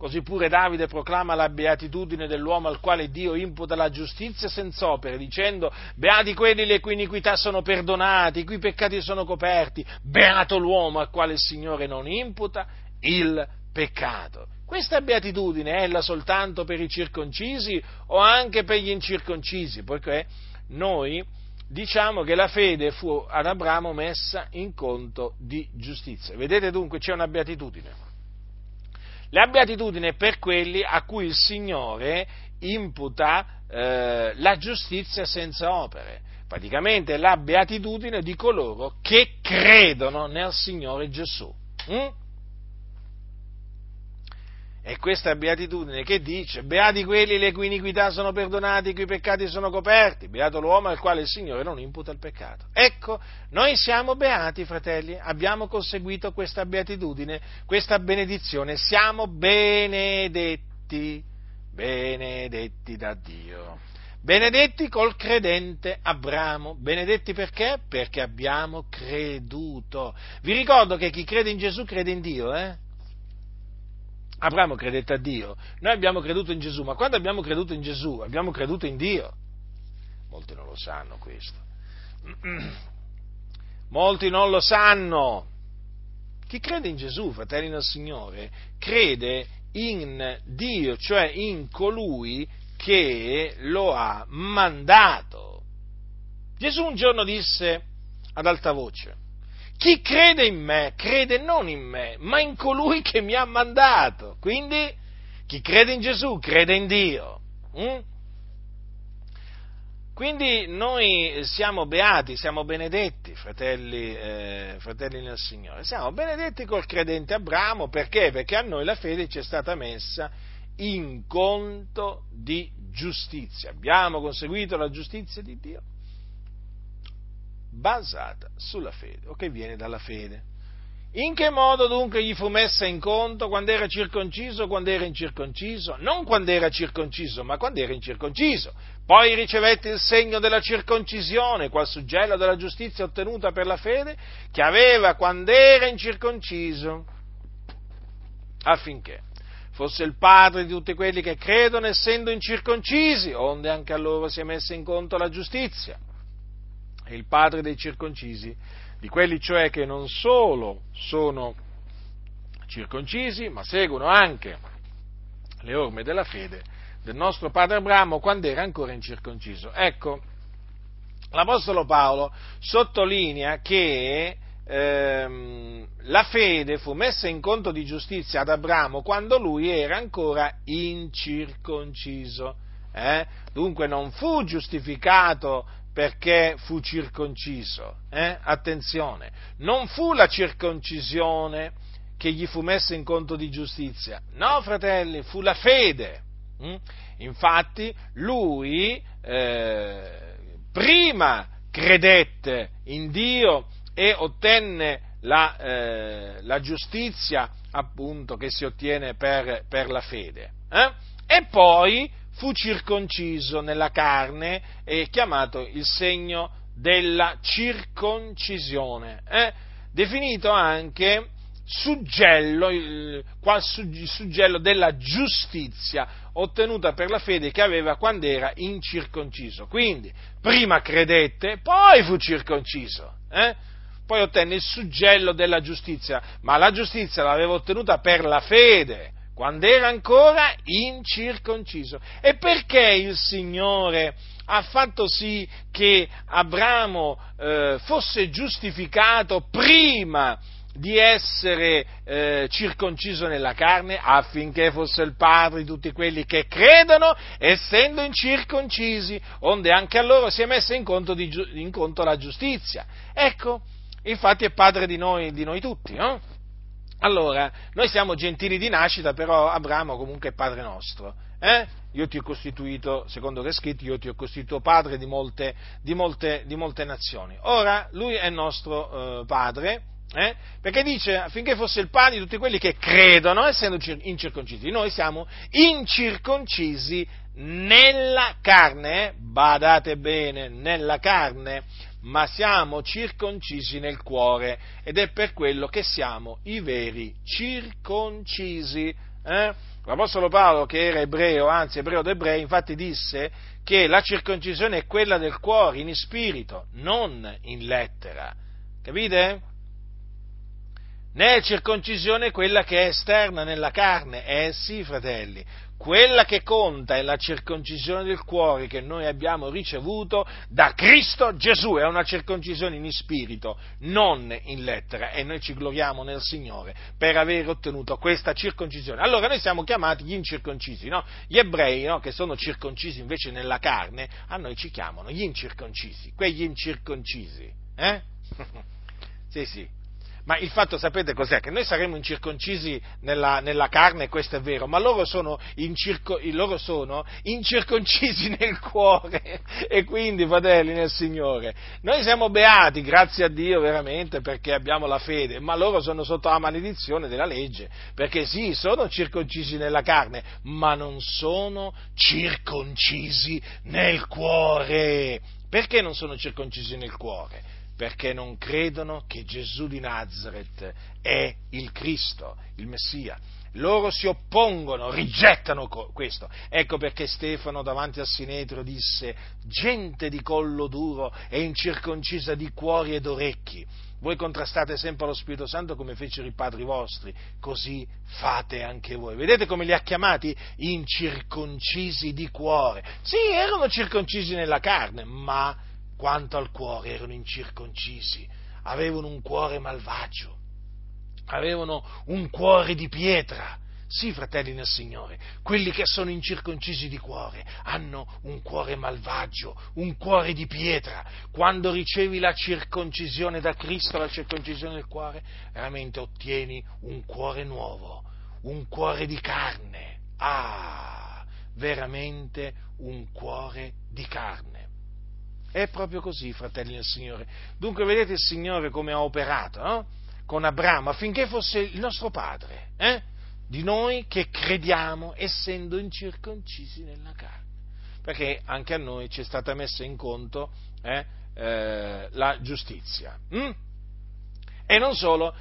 Speaker 1: Così pure Davide proclama la beatitudine dell'uomo al quale Dio imputa la giustizia senza opere, dicendo, beati quelli le cui iniquità sono perdonate, i cui peccati sono coperti, beato l'uomo al quale il Signore non imputa il peccato. Questa beatitudine è ella soltanto per i circoncisi o anche per gli incirconcisi, poiché noi diciamo che la fede fu ad Abramo messa in conto di giustizia. Vedete dunque c'è una beatitudine la beatitudine è per quelli a cui il Signore imputa eh, la giustizia senza opere. Praticamente la beatitudine di coloro che credono nel Signore Gesù. Mm? E questa beatitudine che dice, beati quelli le cui iniquità sono perdonate, i cui peccati sono coperti, beato l'uomo al quale il Signore non imputa il peccato. Ecco, noi siamo beati, fratelli, abbiamo conseguito questa beatitudine, questa benedizione, siamo benedetti, benedetti da Dio. Benedetti col credente Abramo. Benedetti perché? Perché abbiamo creduto. Vi ricordo che chi crede in Gesù crede in Dio, eh? Abramo credette a Dio, noi abbiamo creduto in Gesù, ma quando abbiamo creduto in Gesù abbiamo creduto in Dio. Molti non lo sanno questo. Molti non lo sanno. Chi crede in Gesù, fratelli del Signore, crede in Dio, cioè in colui che lo ha mandato. Gesù un giorno disse ad alta voce, chi crede in me, crede non in me, ma in colui che mi ha mandato. Quindi chi crede in Gesù, crede in Dio. Mm? Quindi noi siamo beati, siamo benedetti, fratelli, eh, fratelli, nel Signore. Siamo benedetti col credente Abramo perché? Perché a noi la fede ci è stata messa in conto di giustizia. Abbiamo conseguito la giustizia di Dio basata sulla fede o che viene dalla fede. In che modo dunque gli fu messa in conto quando era circonciso quando era incirconciso? Non quando era circonciso, ma quando era incirconciso. Poi ricevette il segno della circoncisione, qual suggello della giustizia ottenuta per la fede, che aveva quando era incirconciso, affinché fosse il padre di tutti quelli che credono essendo incirconcisi, onde anche a loro si è messa in conto la giustizia. E il padre dei circoncisi di quelli cioè che non solo sono circoncisi, ma seguono anche le orme della fede del nostro padre Abramo quando era ancora incirconciso. Ecco, l'Apostolo Paolo sottolinea che ehm, la fede fu messa in conto di giustizia ad Abramo quando lui era ancora incirconciso. Eh? Dunque non fu giustificato perché fu circonciso. Eh? Attenzione, non fu la circoncisione che gli fu messa in conto di giustizia, no fratelli, fu la fede. Mm? Infatti lui eh, prima credette in Dio e ottenne la, eh, la giustizia appunto che si ottiene per, per la fede. Eh? E poi fu circonciso nella carne e chiamato il segno della circoncisione, eh? definito anche suggello, il, qual suggello della giustizia ottenuta per la fede che aveva quando era incirconciso. Quindi prima credette, poi fu circonciso. Eh? Poi ottenne il suggello della giustizia, ma la giustizia l'aveva ottenuta per la fede quando era ancora incirconciso. E perché il Signore ha fatto sì che Abramo eh, fosse giustificato prima di essere eh, circonciso nella carne affinché fosse il padre di tutti quelli che credono essendo incirconcisi, onde anche a loro si è messa in conto, in conto la giustizia. Ecco, infatti è padre di noi, di noi tutti, no? Allora, noi siamo gentili di nascita, però Abramo comunque è padre nostro. Eh? Io ti ho costituito, secondo che è scritto, io ti ho costituito padre di molte, di molte, di molte nazioni. Ora, lui è nostro eh, padre, eh? perché dice affinché fosse il padre di tutti quelli che credono, essendo incirconcisi. Noi siamo incirconcisi nella carne, eh? badate bene, nella carne ma siamo circoncisi nel cuore ed è per quello che siamo i veri circoncisi. Eh? L'Apostolo Paolo, che era ebreo, anzi ebreo d'ebrei, infatti disse che la circoncisione è quella del cuore, in spirito, non in lettera. Capite? Né è circoncisione quella che è esterna nella carne. Eh sì, fratelli, quella che conta è la circoncisione del cuore che noi abbiamo ricevuto da Cristo Gesù, è una circoncisione in spirito, non in lettera, e noi ci gloriamo nel Signore per aver ottenuto questa circoncisione. Allora noi siamo chiamati gli incirconcisi, no? Gli ebrei, no? che sono circoncisi invece nella carne, a noi ci chiamano gli incirconcisi, quegli incirconcisi, eh? sì, sì, ma il fatto sapete cos'è? Che noi saremo incirconcisi nella, nella carne, questo è vero, ma loro sono, incirco, loro sono, incirconcisi nel cuore e quindi, fratelli nel Signore, noi siamo beati, grazie a Dio veramente, perché abbiamo la fede, ma loro sono sotto la maledizione della legge, perché sì, sono circoncisi nella carne, ma non sono circoncisi nel cuore. Perché non sono circoncisi nel cuore? Perché non credono che Gesù di Nazareth è il Cristo, il Messia. loro si oppongono, rigettano questo. Ecco perché Stefano davanti a Sinedrio disse, gente di collo duro e incirconcisa di cuori ed orecchi, voi contrastate sempre lo Spirito Santo come fecero i padri vostri, così fate anche voi. Vedete come li ha chiamati? Incirconcisi di cuore. Sì, erano circoncisi nella carne, ma quanto al cuore erano incirconcisi, avevano un cuore malvagio, avevano un cuore di pietra sì, fratelli nel Signore, quelli che sono incirconcisi di cuore hanno un cuore malvagio, un cuore di pietra. Quando ricevi la circoncisione da Cristo, la circoncisione del cuore, veramente ottieni un cuore nuovo, un cuore di carne. Ah, veramente un cuore di carne. È proprio così, fratelli del Signore. Dunque vedete il Signore come ha operato no? con Abramo affinché fosse il nostro padre. Eh? di noi che crediamo essendo incirconcisi nella carne. Perché anche a noi ci è stata messa in conto eh, eh, la giustizia. Mm? E non solo,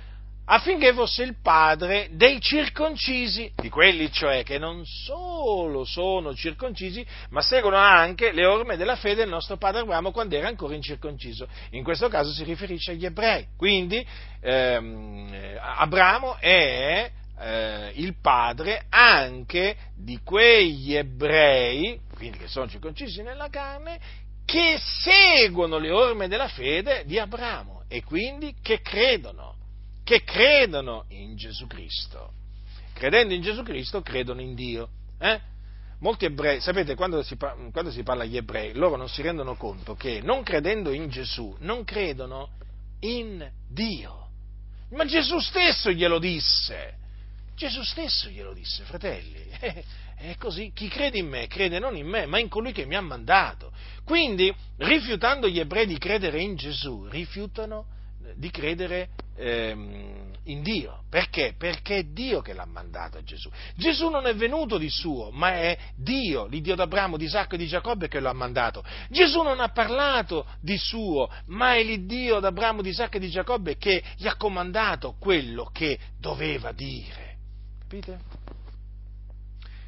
Speaker 1: affinché fosse il padre dei circoncisi, di quelli cioè che non solo sono circoncisi, ma seguono anche le orme della fede del nostro padre Abramo quando era ancora incirconciso. In questo caso si riferisce agli ebrei. Quindi ehm, Abramo è eh, il padre anche di quegli ebrei, quindi che sono circoncisi nella carne, che seguono le orme della fede di Abramo e quindi che credono, che credono in Gesù Cristo. Credendo in Gesù Cristo, credono in Dio. Eh? Molti ebrei, sapete, quando si, quando si parla agli ebrei, loro non si rendono conto che non credendo in Gesù, non credono in Dio. Ma Gesù stesso glielo disse. Gesù stesso glielo disse, fratelli. È così, chi crede in me crede non in me, ma in colui che mi ha mandato. Quindi, rifiutando gli ebrei di credere in Gesù, rifiutano di credere ehm, in Dio. Perché? Perché è Dio che l'ha mandato a Gesù. Gesù non è venuto di suo, ma è Dio, l'Iddio d'Abramo, di Isacco e di Giacobbe che lo ha mandato. Gesù non ha parlato di suo, ma è l'Iddio d'Abramo, di Isacco e di Giacobbe che gli ha comandato quello che doveva dire. Capite?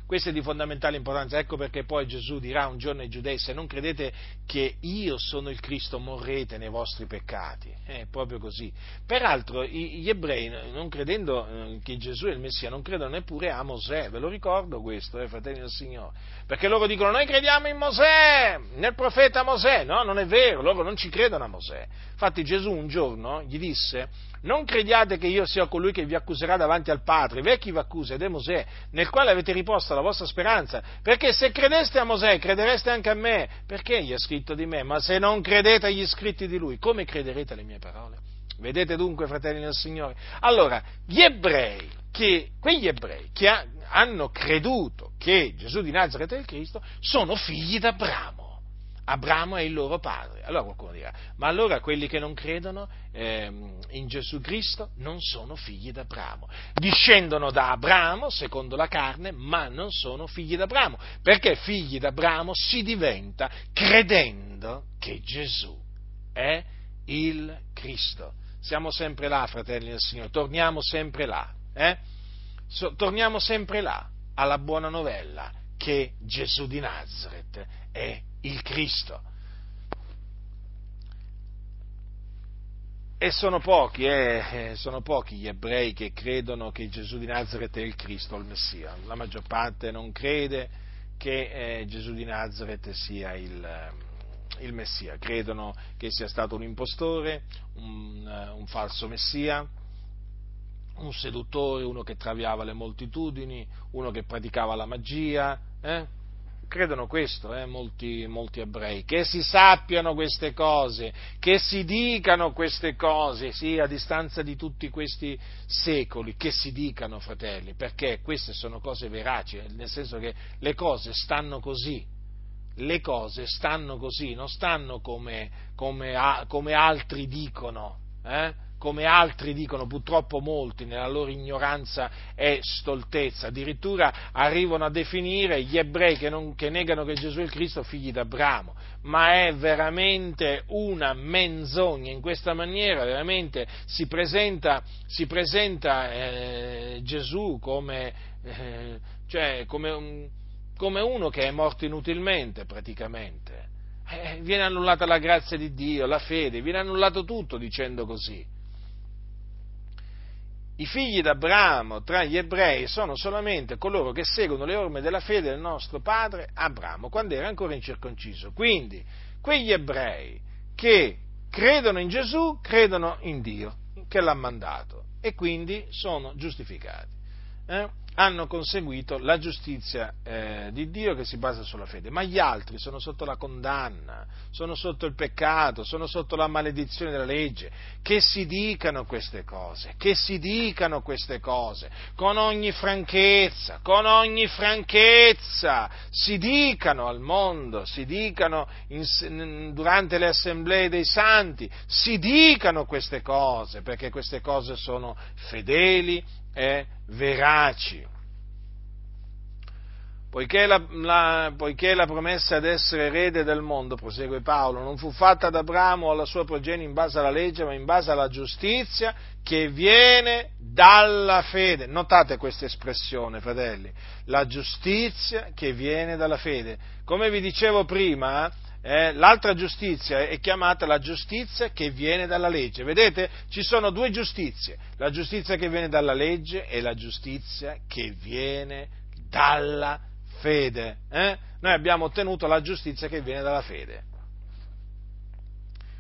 Speaker 1: Questo è di fondamentale importanza, ecco perché poi Gesù dirà un giorno ai giudei, se non credete che io sono il Cristo, morrete nei vostri peccati. È proprio così. Peraltro gli ebrei, non credendo eh, che Gesù è il Messia, non credono neppure a Mosè, ve lo ricordo questo, eh, fratelli del Signore, perché loro dicono noi crediamo in Mosè, nel profeta Mosè, no, non è vero, loro non ci credono a Mosè. Infatti Gesù un giorno gli disse, non crediate che io sia colui che vi accuserà davanti al Padre, ve chi vi accusa ed è Mosè, nel quale avete riposto la vostra speranza, perché se credeste a Mosè credereste anche a me, perché gli ha scritto di me, ma se non credete agli scritti di lui, come crederete alle mie parole? Vedete dunque, fratelli del Signore? Allora, gli ebrei, che, quegli ebrei che ha, hanno creduto che Gesù di Nazareth è il Cristo, sono figli d'Abramo. Abramo è il loro padre. Allora qualcuno dirà, ma allora quelli che non credono eh, in Gesù Cristo non sono figli d'Abramo. Discendono da Abramo secondo la carne, ma non sono figli d'Abramo, perché figli d'Abramo si diventa credendo che Gesù è il Cristo. Siamo sempre là, fratelli del Signore, torniamo sempre là, eh? so, torniamo sempre là, alla buona novella, che Gesù di Nazareth è il Cristo. E sono pochi, eh, eh, sono pochi gli ebrei che credono che Gesù di Nazareth è il Cristo, il Messia. La maggior parte non crede che eh, Gesù di Nazareth sia il, eh, il, Messia, credono che sia stato un impostore, un, uh, un falso Messia, un seduttore, uno che traviava le moltitudini, uno che praticava la magia. Eh? Credono questo, eh, molti, molti, ebrei, che si sappiano queste cose, che si dicano queste cose, sì, a distanza di tutti questi secoli, che si dicano, fratelli, perché queste sono cose veraci, eh, nel senso che le cose stanno così, le cose stanno così, non stanno come, come, come altri dicono, eh? Come altri dicono, purtroppo molti nella loro ignoranza e stoltezza, addirittura arrivano a definire gli ebrei che, non, che negano che Gesù è il Cristo figli d'Abramo, ma è veramente una menzogna, in questa maniera veramente si presenta, si presenta eh, Gesù come, eh, cioè, come, come uno che è morto inutilmente praticamente. Eh, viene annullata la grazia di Dio, la fede, viene annullato tutto dicendo così. I figli d'Abramo tra gli ebrei sono solamente coloro che seguono le orme della fede del nostro padre Abramo, quando era ancora incirconciso. Quindi, quegli ebrei che credono in Gesù, credono in Dio che l'ha mandato e quindi sono giustificati. Eh? Hanno conseguito la giustizia eh, di Dio che si basa sulla fede, ma gli altri sono sotto la condanna, sono sotto il peccato, sono sotto la maledizione della legge. Che si dicano queste cose, che si dicano queste cose con ogni franchezza, con ogni franchezza, si dicano al mondo, si dicano in, durante le assemblee dei santi, si dicano queste cose, perché queste cose sono fedeli e veraci. Poiché la, la, poiché la, promessa di essere erede del mondo, prosegue Paolo, non fu fatta ad Abramo o alla sua progenie in base alla legge, ma in base alla giustizia che viene dalla fede. Notate questa espressione, fratelli, la giustizia che viene dalla fede. Come vi dicevo prima, eh, l'altra giustizia è chiamata la giustizia che viene dalla legge. Vedete? Ci sono due giustizie, la giustizia che viene dalla legge e la giustizia che viene dalla fede. Eh? Noi abbiamo ottenuto la giustizia che viene dalla fede.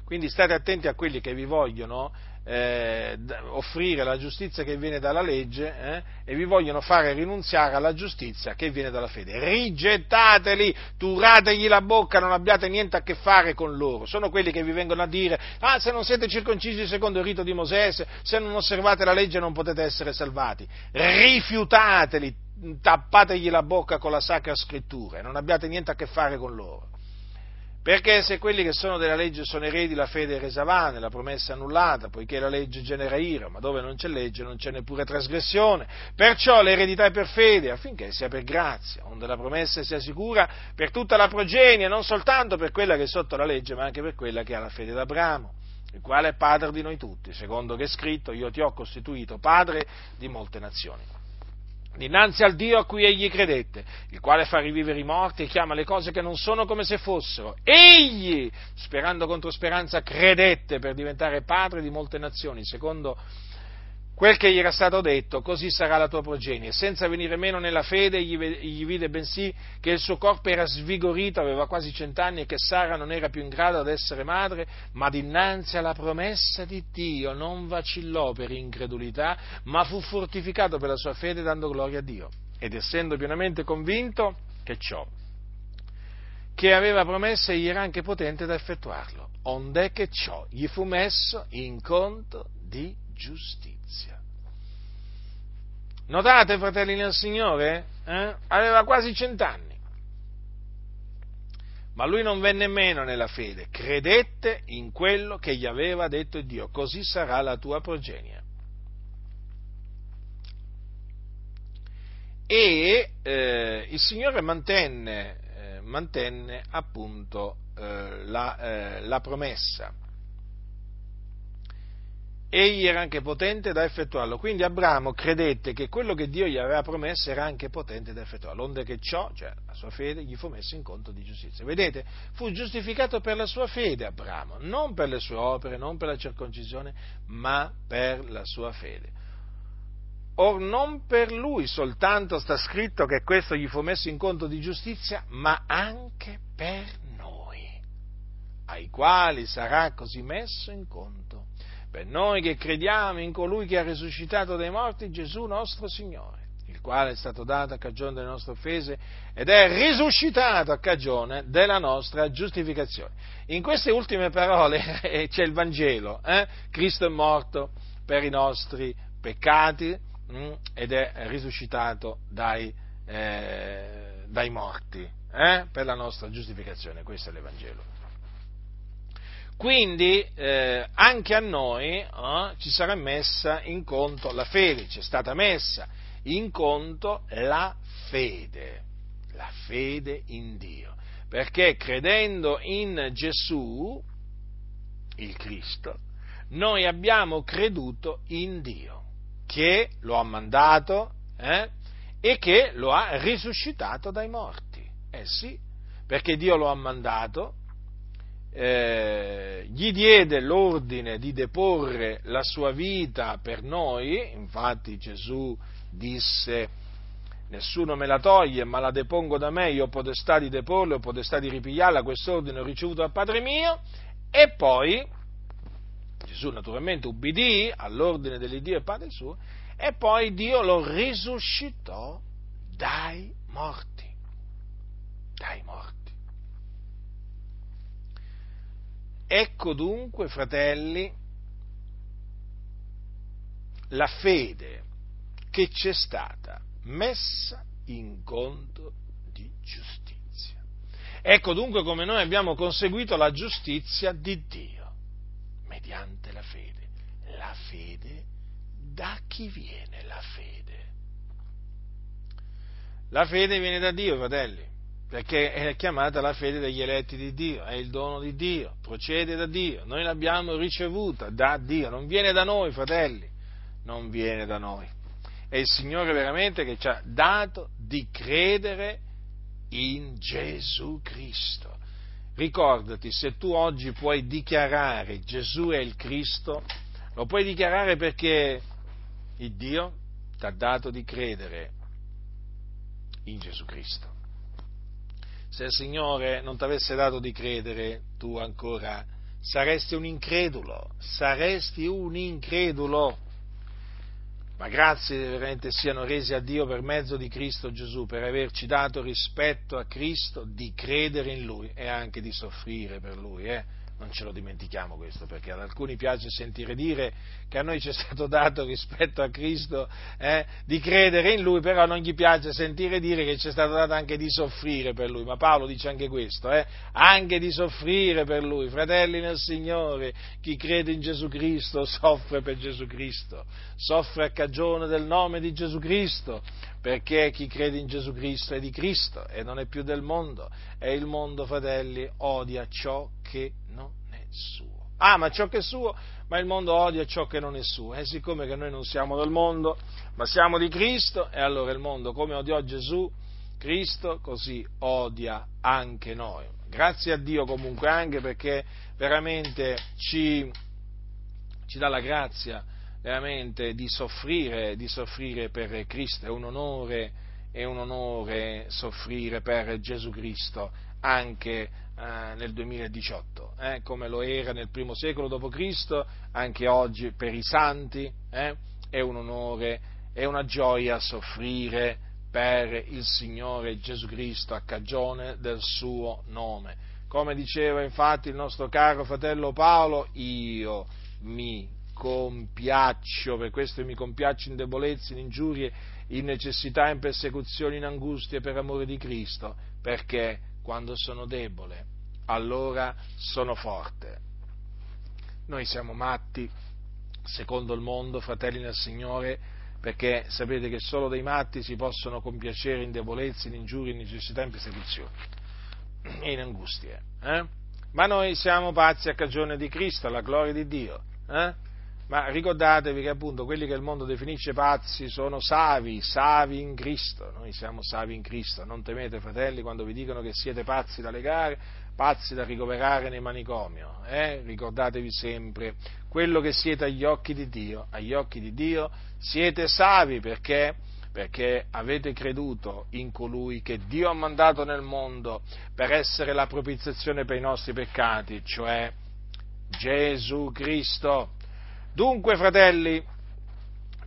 Speaker 1: Quindi state attenti a quelli che vi vogliono eh, offrire la giustizia che viene dalla legge eh, e vi vogliono fare rinunziare alla giustizia che viene dalla fede. Rigettateli, turategli la bocca, non abbiate niente a che fare con loro. Sono quelli che vi vengono a dire, ah se non siete circoncisi secondo il rito di Mosè, se non osservate la legge non potete essere salvati. Rifiutateli, tappategli la bocca con la sacra scrittura e non abbiate niente a che fare con loro. Perché se quelli che sono della legge sono eredi, la fede è resa vana, la promessa è annullata, poiché la legge genera ira, ma dove non c'è legge non c'è neppure trasgressione. Perciò l'eredità è per fede, affinché sia per grazia, onde la promessa sia sicura per tutta la progenie, non soltanto per quella che è sotto la legge, ma anche per quella che ha la fede d'Abramo, il quale è padre di noi tutti, secondo che è scritto, io ti ho costituito padre di molte nazioni dinanzi al Dio a cui egli credette, il quale fa rivivere i morti e chiama le cose che non sono come se fossero. Egli, sperando contro speranza, credette per diventare padre di molte nazioni, secondo quel che gli era stato detto, così sarà la tua progenie. Senza venire meno nella fede, gli vide bensì che il suo corpo era svigorito, aveva quasi cent'anni e che Sara non era più in grado ad essere madre, ma dinanzi alla promessa di Dio non vacillò per incredulità, ma fu fortificato per la sua fede dando gloria a Dio. Ed essendo pienamente convinto che ciò che aveva promesso egli era anche potente da effettuarlo, onde che ciò gli fu messo in conto di giustizia. Notate, fratelli nel Signore? Eh? Aveva quasi cent'anni. Ma lui non venne meno nella fede, credette in quello che gli aveva detto Dio, così sarà la tua progenie. E eh, il Signore mantenne, eh, mantenne appunto eh, la, eh, la promessa egli era anche potente da effettuarlo. Quindi Abramo credette che quello che Dio gli aveva promesso era anche potente da effettuarlo, onde che ciò, cioè la sua fede, gli fu messo in conto di giustizia. Vedete, fu giustificato per la sua fede Abramo, non per le sue opere, non per la circoncisione, ma per la sua fede. Or non per lui soltanto sta scritto che questo gli fu messo in conto di giustizia, ma anche per noi, ai quali sarà così messo in conto per noi che crediamo in colui che ha risuscitato dai morti, Gesù nostro Signore, il quale è stato dato a cagione delle nostre offese ed è risuscitato a cagione della nostra giustificazione. In queste ultime parole c'è il Vangelo, eh? Cristo è morto per i nostri peccati mh, mm, ed è risuscitato dai, eh, dai morti eh? per la nostra giustificazione, questo è l'Evangelo. Quindi eh, anche a noi eh, ci sarà messa in conto la fede, ci è stata messa in conto la fede, la fede in Dio, perché credendo in Gesù, il Cristo, noi abbiamo creduto in Dio, che lo ha mandato eh, e che lo ha risuscitato dai morti. Eh sì, perché Dio lo ha mandato, eh, gli diede l'ordine di deporre la sua vita per noi, infatti Gesù disse nessuno me la toglie, ma la depongo da me, io ho potestà di deporla, ho potestà di ripigliarla, quest'ordine ho ricevuto dal Padre mio, e poi Gesù naturalmente ubbidì all'ordine dell'Iddio e Padre suo, e poi Dio lo risuscitò dai morti, dai morti. Ecco dunque, fratelli, la fede che c'è stata messa in conto di giustizia. Ecco dunque come noi abbiamo conseguito la giustizia di Dio, mediante la fede. La fede, da chi viene la fede? La fede viene da Dio, fratelli, perché è chiamata la fede degli eletti di Dio, è il dono di Dio, procede da Dio, noi l'abbiamo ricevuta da Dio, non viene da noi, fratelli, non viene da noi è il Signore veramente che ci ha dato di credere in Gesù Cristo. Ricordati, se tu oggi puoi dichiarare Gesù è il Cristo, lo puoi dichiarare perché il Dio ti ha dato di credere in Gesù Cristo. Se il Signore non ti avesse dato di credere, tu ancora saresti un incredulo, saresti un incredulo ma grazie veramente siano resi a Dio per mezzo di Cristo Gesù, per averci dato rispetto a Cristo, di credere in Lui e anche di soffrire per Lui. Eh? Non ce lo dimentichiamo questo, perché ad alcuni piace sentire dire che a noi ci è stato dato rispetto a Cristo eh, di credere in Lui, però non gli piace sentire dire che ci è stato dato anche di soffrire per Lui, ma Paolo dice anche questo, eh, anche di soffrire per Lui, fratelli nel Signore, chi crede in Gesù Cristo soffre per Gesù Cristo, soffre a cagione del nome di Gesù Cristo, perché chi crede in Gesù Cristo è di Cristo e non è più del mondo, e il mondo, fratelli, odia ciò che suo. Ama ciò che è suo, ma il mondo odia ciò che non è suo. E siccome che noi non siamo del mondo, ma siamo di Cristo, e allora il mondo, come odiò Gesù, Cristo, così odia anche noi. Grazie a Dio comunque anche perché veramente ci, ci dà la grazia veramente di soffrire, di soffrire per Cristo, è un onore, è un onore soffrire per Gesù Cristo anche eh, nel 2018, eh, come lo era nel primo secolo d.C., anche oggi per i santi, eh, è un onore, è una gioia soffrire per il Signore Gesù Cristo a cagione del suo nome. Come diceva infatti il nostro caro fratello Paolo, io mi compiaccio, per questo mi compiaccio in debolezze, in ingiurie, in necessità, in persecuzioni, in angustie per amore di Cristo, perché quando sono debole, allora sono forte. Noi siamo matti, secondo il mondo, fratelli nel Signore, perché sapete che solo dei matti si possono compiacere in debolezze, in ingiurie, in necessità, in persecuzioni e in angustie. Eh? Ma noi siamo pazzi a cagione di Cristo, alla gloria di Dio. Eh? Ma ricordatevi che appunto quelli che il mondo definisce pazzi sono savi, savi in Cristo. Noi siamo savi in Cristo. Non temete, fratelli, quando vi dicono che siete pazzi da legare, pazzi da ricoverare nei manicomio. Eh? Ricordatevi sempre quello che siete agli occhi di Dio. Agli occhi di Dio siete savi perché perché avete creduto in colui che Dio ha mandato nel mondo per essere la propiziazione per i nostri peccati, cioè Gesù Cristo. Dunque, fratelli,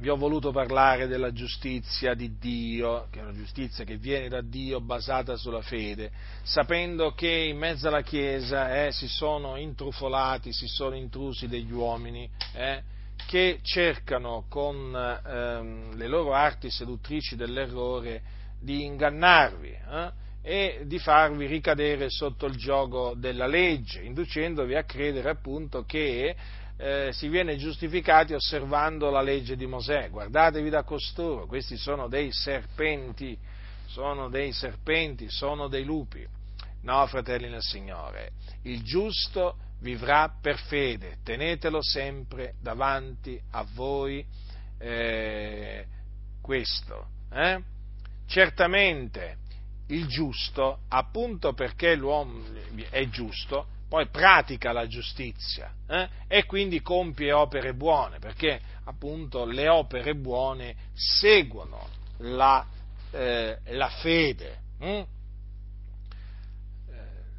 Speaker 1: vi ho voluto parlare della giustizia di Dio, che è una giustizia che viene da Dio basata sulla fede, sapendo che in mezzo alla Chiesa eh, si sono intrufolati, si sono intrusi degli uomini eh, che cercano con ehm, le loro arti seduttrici dell'errore di ingannarvi. Eh, e di farvi ricadere sotto il gioco della legge, inducendovi a credere appunto che eh, si viene giustificati osservando la legge di Mosè. Guardatevi da costoro, questi sono dei serpenti, sono dei serpenti, sono dei lupi. No, fratelli nel Signore, il giusto vivrà per fede, tenetelo sempre davanti a voi eh, questo. Eh? Certamente il giusto, appunto perché l'uomo è giusto, poi pratica la giustizia eh? e quindi compie opere buone, perché appunto le opere buone seguono la, eh, la fede. Hm?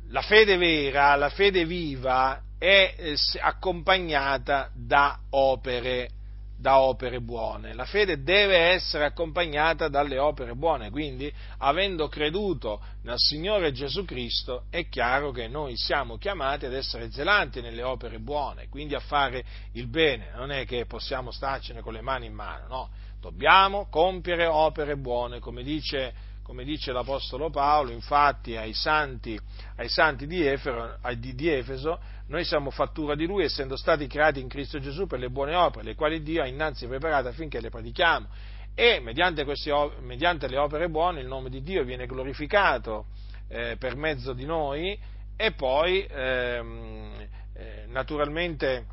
Speaker 1: La fede vera, la fede viva è eh, accompagnata da opere da opere buone. La fede deve essere accompagnata dalle opere buone, quindi avendo creduto nel Signore Gesù Cristo è chiaro che noi siamo chiamati ad essere zelanti nelle opere buone, quindi a fare il bene, non è che possiamo starcene con le mani in mano, no, dobbiamo compiere opere buone, come dice come dice l'Apostolo Paolo, infatti ai santi, ai santi di, Efero, di, di, Efeso, noi siamo fattura di Lui, essendo stati creati in Cristo Gesù per le buone opere, le quali Dio ha innanzi preparate affinché le pratichiamo. E mediante, queste, mediante le opere buone il nome di Dio viene glorificato eh, per mezzo di noi e poi ehm, eh, naturalmente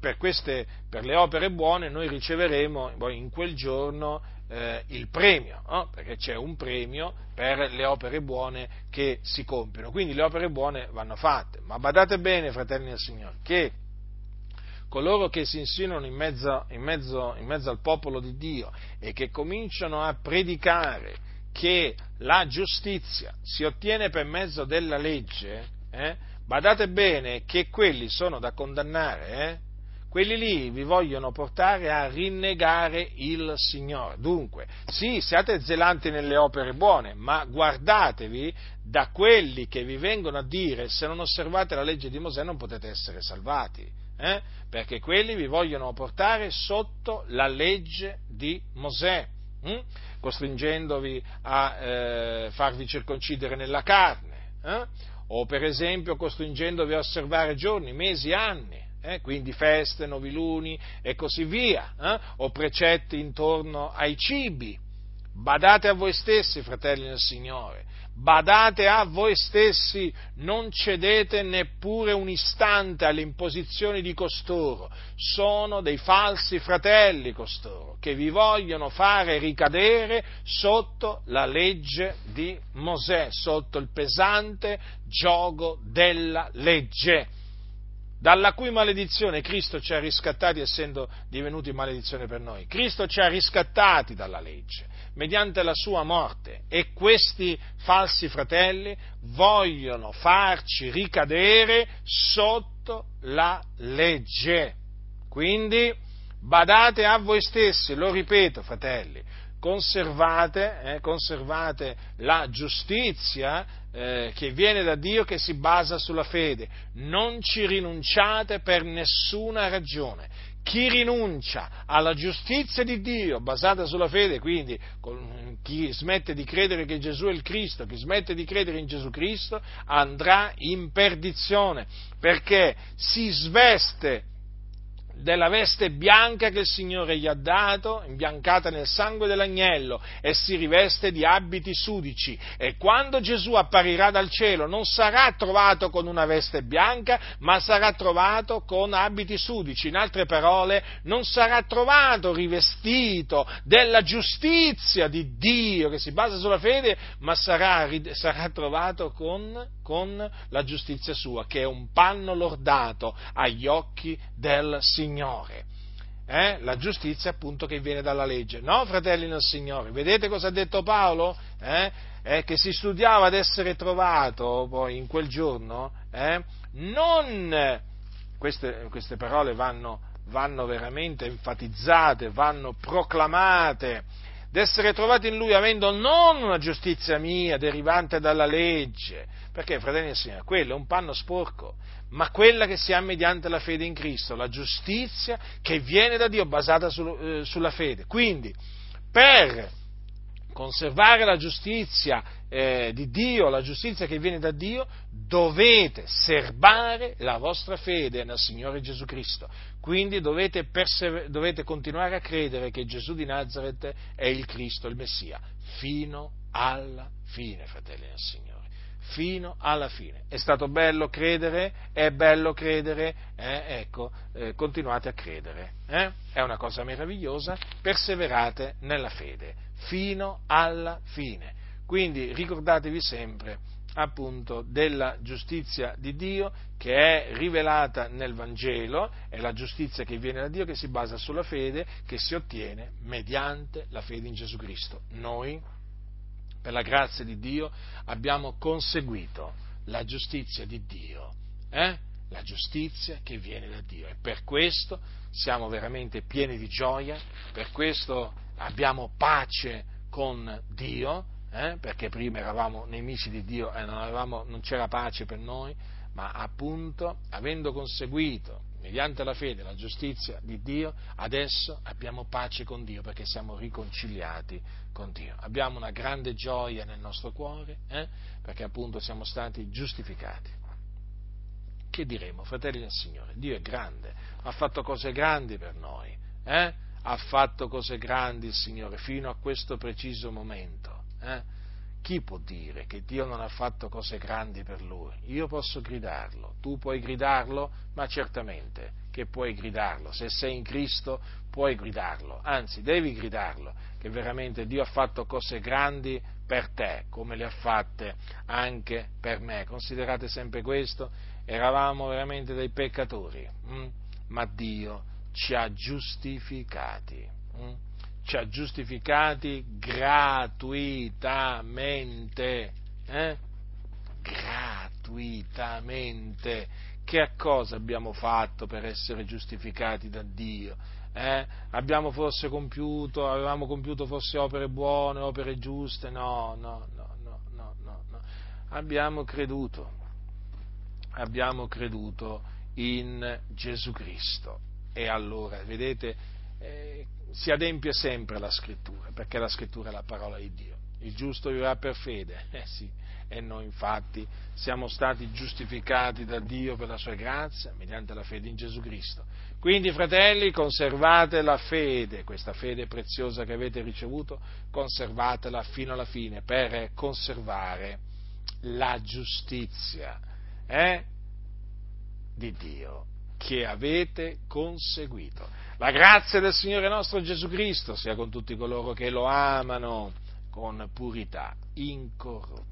Speaker 1: per, queste, per le opere buone noi riceveremo in quel giorno eh, il premio, no? perché c'è un premio per le opere buone che si compiono. Quindi le opere buone vanno fatte. Ma badate bene, fratelli del Signore, che coloro che si insinuano in mezzo, in, mezzo, in mezzo, al popolo di Dio e che cominciano a predicare che la giustizia si ottiene per mezzo della legge, eh, badate bene che quelli sono da condannare, eh, quelli lì vi vogliono portare a rinnegare il Signore. Dunque, sì, siate zelanti nelle opere buone, ma guardatevi da quelli che vi vengono a dire se non osservate la legge di Mosè non potete essere salvati. Eh? Perché quelli vi vogliono portare sotto la legge di Mosè, hm? costringendovi a eh, farvi circoncidere nella carne, eh? o per esempio costringendovi a osservare giorni, mesi, anni eh, quindi feste, noviluni e così via, eh, o precetti intorno ai cibi. Badate a voi stessi, fratelli del Signore, badate a voi stessi, non cedete neppure un istante alle imposizioni di costoro, sono dei falsi fratelli costoro, che vi vogliono fare ricadere sotto la legge di Mosè, sotto il pesante gioco della legge dalla cui maledizione Cristo ci ha riscattati essendo divenuti maledizione per noi. Cristo ci ha riscattati dalla legge mediante la sua morte e questi falsi fratelli vogliono farci ricadere sotto la legge. Quindi badate a voi stessi, lo ripeto fratelli, conservate, eh, conservate la giustizia eh, che viene da Dio che si basa sulla fede. Non ci rinunciate per nessuna ragione. Chi rinuncia alla giustizia di Dio basata sulla fede, quindi chi smette di credere che Gesù è il Cristo, chi smette di credere in Gesù Cristo, andrà in perdizione, perché si sveste della veste bianca che il Signore gli ha dato, imbiancata nel sangue dell'agnello, e si riveste di abiti sudici. E quando Gesù apparirà dal cielo non sarà trovato con una veste bianca, ma sarà trovato con abiti sudici. In altre parole, non sarà trovato rivestito della giustizia di Dio che si basa sulla fede, ma sarà, sarà trovato con, con la giustizia sua, che è un panno lordato agli occhi del Signore. Eh? La giustizia appunto che viene dalla legge. No, fratelli nel Signore, vedete cosa ha detto Paolo? Eh? Eh, che si studiava ad essere trovato poi in quel giorno, eh? non, queste, queste parole vanno, vanno veramente enfatizzate, vanno proclamate, d'essere trovati in lui avendo non una giustizia mia derivante dalla legge, perché, fratelli e signori, quello è un panno sporco, ma quella che si ha mediante la fede in Cristo, la giustizia che viene da Dio basata su, eh, sulla fede. Quindi, per conservare la giustizia eh, di Dio, la giustizia che viene da Dio, dovete serbare la vostra fede nel Signore Gesù Cristo. Quindi dovete, persever- dovete continuare a credere che Gesù di Nazareth è il Cristo, il Messia, fino alla fine, fratelli del Signore fino alla fine. È stato bello credere, è bello credere, eh, ecco, eh, continuate a credere, eh? è una cosa meravigliosa, perseverate nella fede, fino alla fine. Quindi ricordatevi sempre appunto della giustizia di Dio che è rivelata nel Vangelo, è la giustizia che viene da Dio, che si basa sulla fede, che si ottiene mediante la fede in Gesù Cristo. Noi per la grazia di Dio, abbiamo conseguito la giustizia di Dio, eh? la giustizia che viene da Dio. E per questo siamo veramente pieni di gioia, per questo abbiamo pace con Dio, eh? perché prima eravamo nemici di Dio e non, avevamo, non c'era pace per noi, ma appunto avendo conseguito mediante la fede, la giustizia di Dio, adesso abbiamo pace con Dio perché siamo riconciliati con Dio. Abbiamo una grande gioia nel nostro cuore eh? perché appunto siamo stati giustificati. Che diremo, fratelli del Signore? Dio è grande, ha fatto cose grandi per noi, eh? Ha fatto cose grandi il Signore fino a questo preciso momento. Eh? Chi può dire che Dio non ha fatto cose grandi per lui? Io posso gridarlo, tu puoi gridarlo, ma certamente che puoi gridarlo. Se sei in Cristo puoi gridarlo, anzi devi gridarlo, che veramente Dio ha fatto cose grandi per te, come le ha fatte anche per me. Considerate sempre questo, eravamo veramente dei peccatori, hm? ma Dio ci ha giustificati. Hm? ci ha giustificati gratuitamente. Eh? Gratuitamente. Che cosa abbiamo fatto per essere giustificati da Dio? Eh? Abbiamo forse compiuto, avevamo compiuto forse opere buone, opere giuste? No, no, no, no, no. no. Abbiamo creduto. Abbiamo creduto in Gesù Cristo. E allora, vedete, eh, si adempie sempre la scrittura, perché la scrittura è la parola di Dio. Il giusto vivrà per fede, eh sì, e noi infatti siamo stati giustificati da Dio per la sua grazia mediante la fede in Gesù Cristo. Quindi, fratelli, conservate la fede, questa fede preziosa che avete ricevuto, conservatela fino alla fine per conservare la giustizia eh, di Dio che avete conseguito. La grazia del Signore nostro Gesù Cristo sia con tutti coloro che lo amano con purità incorrotta.